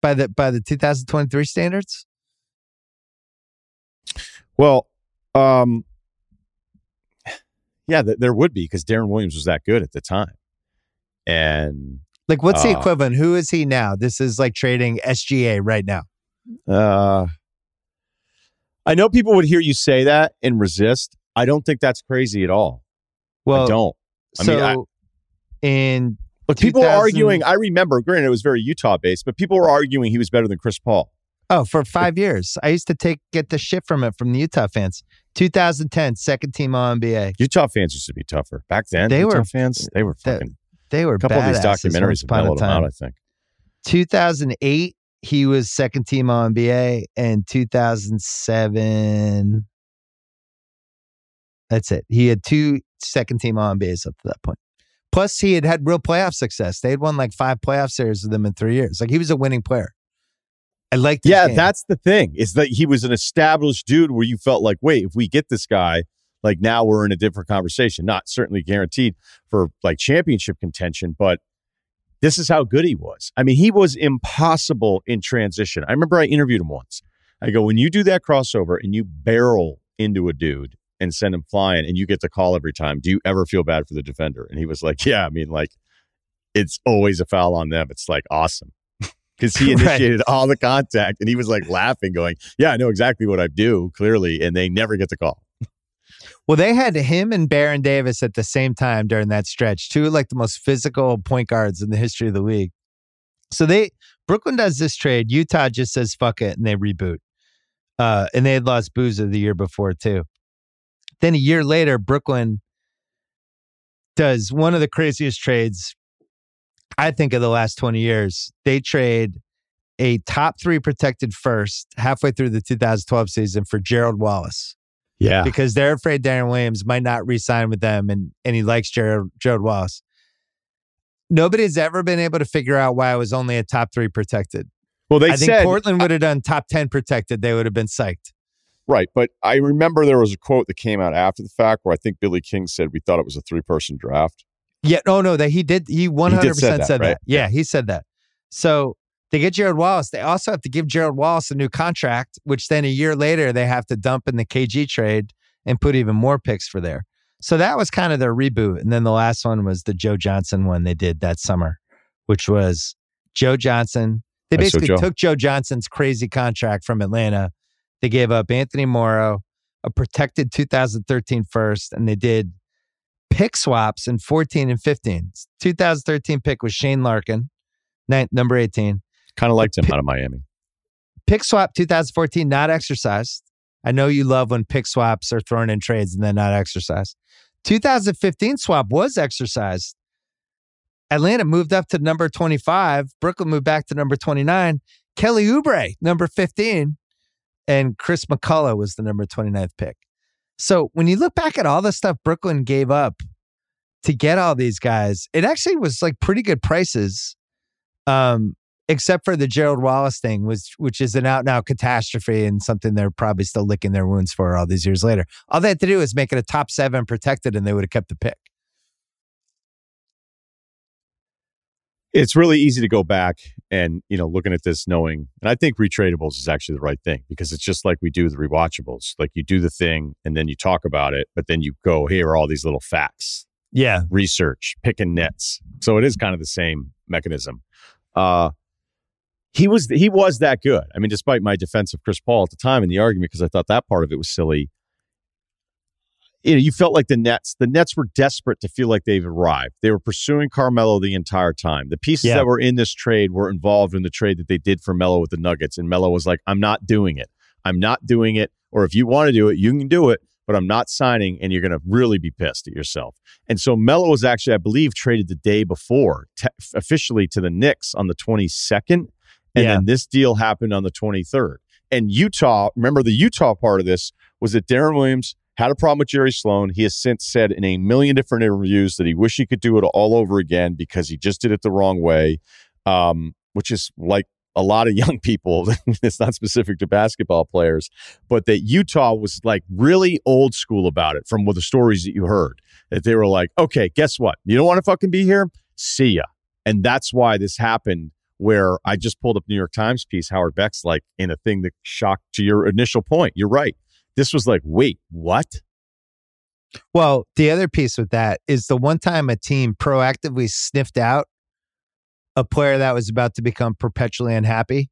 by the by the 2023 standards. Well, um, yeah, th- there would be because Deron Williams was that good at the time, and Like, what's the Uh, equivalent? Who is he now? This is like trading SGA right now. uh, I know people would hear you say that and resist. I don't think that's crazy at all. Well, I don't. I so mean, I- in Look, people were arguing. I remember, granted, it was very Utah based, but people were arguing he was better than Chris Paul. oh for five years, I used to take get the shit from it from the Utah fans. 2010, second team All NBA. Utah fans used to be tougher back then. They Utah were- fans. They were fucking. They were a couple of these documentaries have upon a mellowed them out. I think. 2008, he was second team All NBA, and 2007. That's it. He had two second team All NBAs up to that point. Plus, he had had real playoff success. They had won like five playoff series with him in three years. Like he was a winning player. I liked. his Yeah, game. that's the thing. Is that he was an established dude where you felt like, wait, if we get this guy, like now we're in a different conversation. Not certainly guaranteed for like championship contention, but this is how good he was. I mean, he was impossible in transition. I remember I interviewed him once. I go, when you do that crossover and you barrel into a dude and send him flying and you get the call every time, do you ever feel bad for the defender? And he was like, Yeah, I mean, like, it's always a foul on them. It's like awesome. Because he initiated right. all the contact and he was like laughing, going, Yeah, I know exactly what I do, clearly. And they never get the call. Well, they had him and Baron Davis at the same time during that stretch, two like the most physical point guards in the history of the league. So they Brooklyn does this trade. Utah just says fuck it and they reboot. Uh, and they had lost Boozer the year before too. Then a year later, Brooklyn does one of the craziest trades I think of the last 20 years. They trade a top three protected first halfway through the 2012 season for Gerald Wallace. Yeah. Because they're afraid Deron Williams might not re sign with them and, and he likes Jared, Gerald Wallace. Nobody's ever been able to figure out why it was only a top three protected. Well, they I think said, Portland would have done top 10 protected. They would have been psyched. Right. But I remember there was a quote that came out after the fact where I think Billy King said we thought it was a three person draft. Yeah. No, no, that he did. He 100% he did said, that, said right? that. Yeah, he said that. So they get Jared Wallace. They also have to give Jared Wallace a new contract, which then a year later they have to dump in the KG trade and put even more picks for there. So that was kind of their reboot. And then the last one was the Joe Johnson one they did that summer, which was Joe Johnson. They basically Joe. took Joe Johnson's crazy contract from Atlanta. They gave up Anthony Morrow, a protected 2013 first, and they did pick swaps in 14 and 15. 2013 pick was Shane Larkin, ninth, number 18. Kind of liked him out of Miami. Pick swap 2014, not exercised. I know you love when pick swaps are thrown in trades and then not exercised. 2015 swap was exercised. Atlanta moved up to number 25. Brooklyn moved back to number 29. Kelly Oubre, number 15. And Chris McCullough was the number 29th pick. So when you look back at all the stuff Brooklyn gave up to get all these guys, it actually was like pretty good prices. Um, except for the Gerald Wallace thing, which which is an out and out catastrophe and something they're probably still licking their wounds for all these years later. All they had to do is make it a top seven protected, and they would have kept the pick. It's really easy to go back and you know looking at this, knowing, and I think retradables is actually the right thing because it's just like we do the rewatchables. Like you do the thing and then you talk about it, but then you go, here are all these little facts. Yeah, research, picking nets. So it is kind of the same mechanism. Uh, he was he was that good. I mean, despite my defense of Chris Paul at the time in the argument, because I thought that part of it was silly. You know, you felt like the Nets. The Nets were desperate to feel like they've arrived. They were pursuing Carmelo the entire time. The pieces yeah. that were in this trade were involved in the trade that they did for Melo with the Nuggets, and Melo was like, "I'm not doing it. I'm not doing it. Or if you want to do it, you can do it." But I'm not signing, and you're going to really be pissed at yourself. And so Melo was actually, I believe, traded the day before officially to the Knicks on the 22nd and yeah. then this deal happened on the 23rd. And Utah, remember the Utah part of this was that Deron Williams had a problem with Jerry Sloan. He has since said in a million different interviews that he wish he could do it all over again because he just did it the wrong way, um, which is like a lot of young people. it's not specific to basketball players, but that Utah was like really old school about it from the stories that you heard. That they were like, okay, guess what? You don't want to fucking be here? See ya. And that's why this happened where I just pulled up New York Times piece, Howard Beck's like in a thing that shocked to your initial point. You're right. This was like, wait, what? Well, the other piece with that is the one time a team proactively sniffed out a player that was about to become perpetually unhappy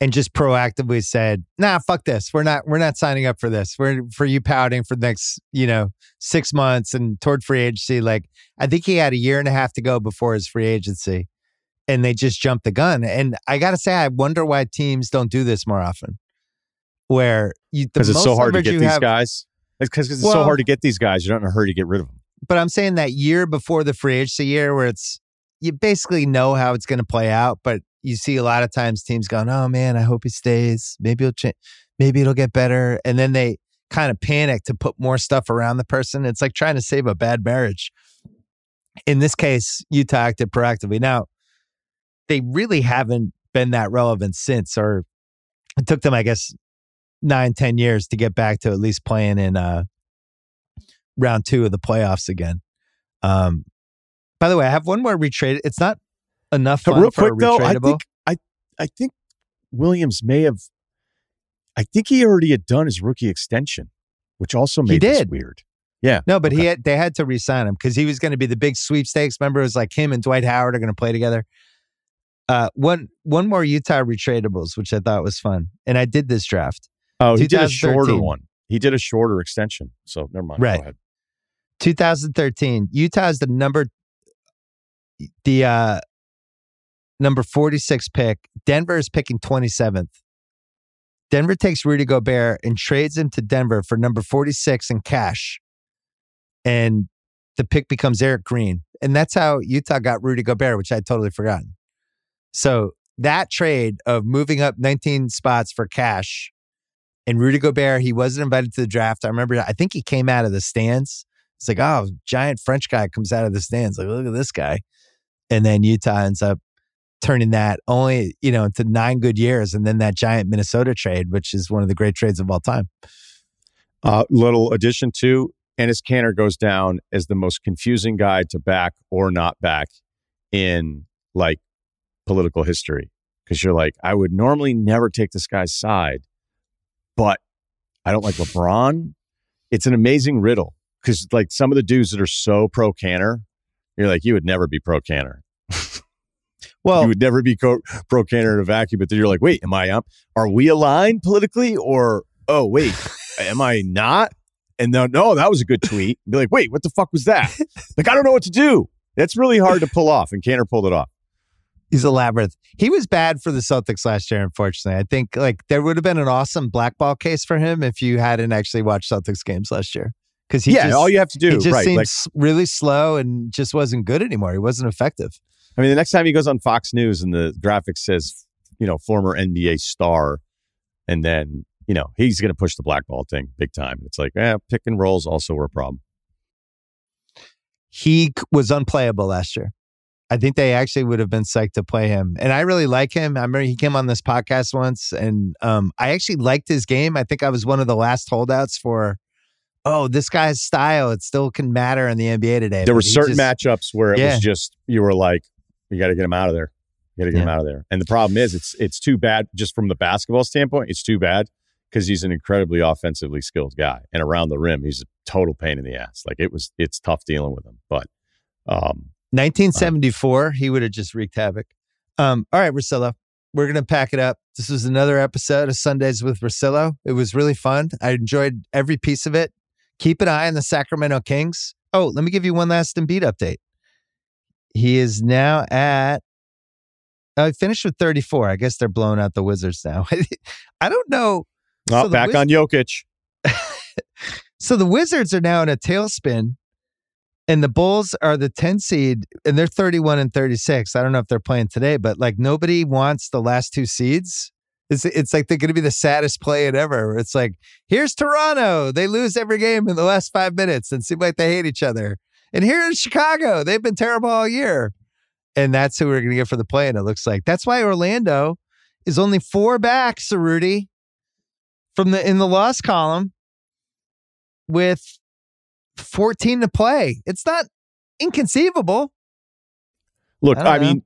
and just proactively said, "Nah, fuck this. We're not we're not signing up for this. We're for you pouting for the next, you know, 6 months and toward free agency like I think he had a year and a half to go before his free agency and they just jump the gun. And I got to say, I wonder why teams don't do this more often. Where you because it's so hard to get these have, guys. It's because it's well, so hard to get these guys. You're not in a hurry to get rid of them. But I'm saying that year before the free agency year, where it's you basically know how it's going to play out, but you see a lot of times teams going, "Oh man, I hope he stays. Maybe he'll change. Maybe it'll get better," and then they kind of panic to put more stuff around the person. It's like trying to save a bad marriage. In this case, Utah acted proactively. Now, they really haven't been that relevant since, or it took them, I guess, nine, ten years to get back to at least playing in uh, round two of the playoffs again. Um, by the way, I have one more retrade. It's not enough fun real quick though. I think I I think Williams may have. I think he already had done his rookie extension. which also made did. weird. Yeah. No, but he had they had to re-sign him because he was going to be the big sweepstakes. Remember, it was like him and Dwight Howard are going to play together. Uh, one one more Utah retradables, which I thought was fun, and I did this draft. Oh, he did a shorter one. He did a shorter extension. So never mind. Right. Go ahead. 2013, Utah is the number the uh number 46 pick. Denver is picking 27th. Denver takes Rudy Gobert and trades him to Denver for number 46 in cash. And the pick becomes Erick Green. And that's how Utah got Rudy Gobert, which I'd totally forgotten. So that trade of moving up 19 spots for cash and Rudy Gobert, he wasn't invited to the draft. I remember, I think he came out of the stands. It's like, oh, giant French guy comes out of the stands. Like, look at this guy. And then Utah ends up turning that only, you know, into nine good years. And then that giant Minnesota trade, which is one of the great trades of all time. Uh, little addition to Enes Kanter goes down as the most confusing guy to back or not back in like political history. Because you're like, I would normally never take this guy's side, but I don't like LeBron. It's an amazing riddle because like some of the dudes that are so pro Kanter, you're like, you would never be pro Kanter. Well, you would never be co- pro Kanter in a vacuum. But then you're like, wait, am I up? Are we aligned politically? Or, oh, wait, am I not? And then, no, that was a good tweet. Be like, wait, what the fuck was that? like, I don't know what to do. That's really hard to pull off. And Kanter pulled it off. He's a labyrinth. He was bad for the Celtics last year, unfortunately. I think like there would have been an awesome blackball case for him if you hadn't actually watched Celtics games last year. Because he yeah, just, all you have to he do, just right? seemed Like, really slow and just wasn't good anymore. He wasn't effective. I mean, the next time he goes on Fox News and the graphic says, you know, former NBA star, and then, you know, he's going to push the blackball thing big time. It's like, yeah, pick and rolls also were a problem. he was unplayable last year. I think they actually would have been psyched to play him. And I really like him. I remember he came on this podcast once and um, I actually liked his game. I think I was one of the last holdouts for, oh, this guy's style. It still can matter in the NBA today. There were certain just- matchups where it Yeah. was just, you were like, you got to get him out of there. You got to get him out of there. And the problem is, it's it's too bad just from the basketball standpoint. It's too bad because he's an incredibly offensively skilled guy, and around the rim, he's a total pain in the ass. Like it was, it's tough dealing with him. But um, 1974, he would have just wreaked havoc. Um, all right, Russillo, we're going to pack it up. This was another episode of Sundays with Russillo. It was really fun. I enjoyed every piece of it. Keep an eye on the Sacramento Kings. Oh, let me give you one last Embiid update. He is now at, I he finished with 34. I guess they're blowing out the Wizards now. I don't know. oh, So back Wiz- on Jokic. So the Wizards are now in a tailspin, and the Bulls are the 10 seed, and they're 31 and 36. I don't know if they're playing today, but like nobody wants the last two seeds. It's, it's like they're going to be the saddest play ever. It's like, here's Toronto. They lose every game in the last five minutes and seem like they hate each other. And here in Chicago, they've been terrible all year. And that's who we're going to get for the play. And it looks like that's why Orlando is only four back, Cerruti, from the in the loss column with 14 to play. It's not inconceivable. Look, I I, mean,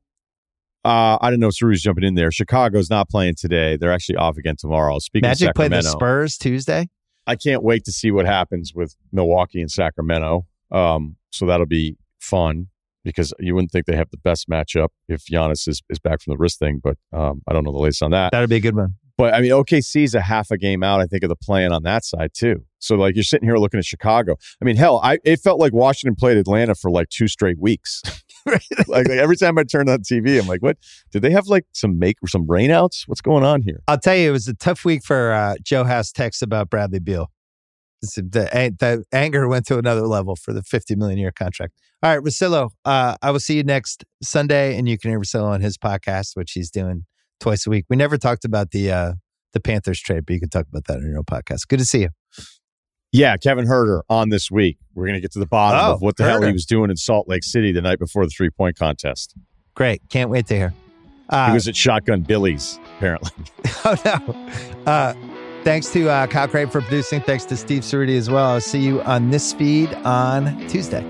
uh, I don't know if Saru's jumping in there. Chicago's not playing today. They're actually off again tomorrow. Speaking Magic of play the Spurs Tuesday. I can't wait to see what happens with Milwaukee and Sacramento. Um, so that'll be fun because you wouldn't think they have the best matchup if Giannis is, is back from the wrist thing, but um, I don't know the latest on that. That'd be a good one. But I mean, OKC is a half a game out, I think, of the plan on that side too. So like you're sitting here looking at Chicago. I mean, hell, I it felt like Washington played Atlanta for like two straight weeks. like, like every time I turned on TV, I'm like, what? Did they have like some make some rainouts? What's going on here? I'll tell you, it was a tough week for uh, Joe House text about Bradley Beal. The, the anger went to another level for the 50 million year contract. All right, Russillo, uh, I will see you next Sunday, and you can hear Russillo on his podcast, which he's doing twice a week. We never talked about the uh, the Panthers trade, but you can talk about that on your own podcast. Good to see you. Yeah, Kevin Huerter on this week. We're gonna get to the bottom Oh, of what the hell he was doing in Salt Lake City the night before the three point contest. Great. Can't wait to hear. Uh, he was at Shotgun Billy's, apparently. oh, no. Uh, thanks to uh, Kyle Craig for producing. Thanks to Steve Cerruti as well. I'll see you on this feed on Tuesday.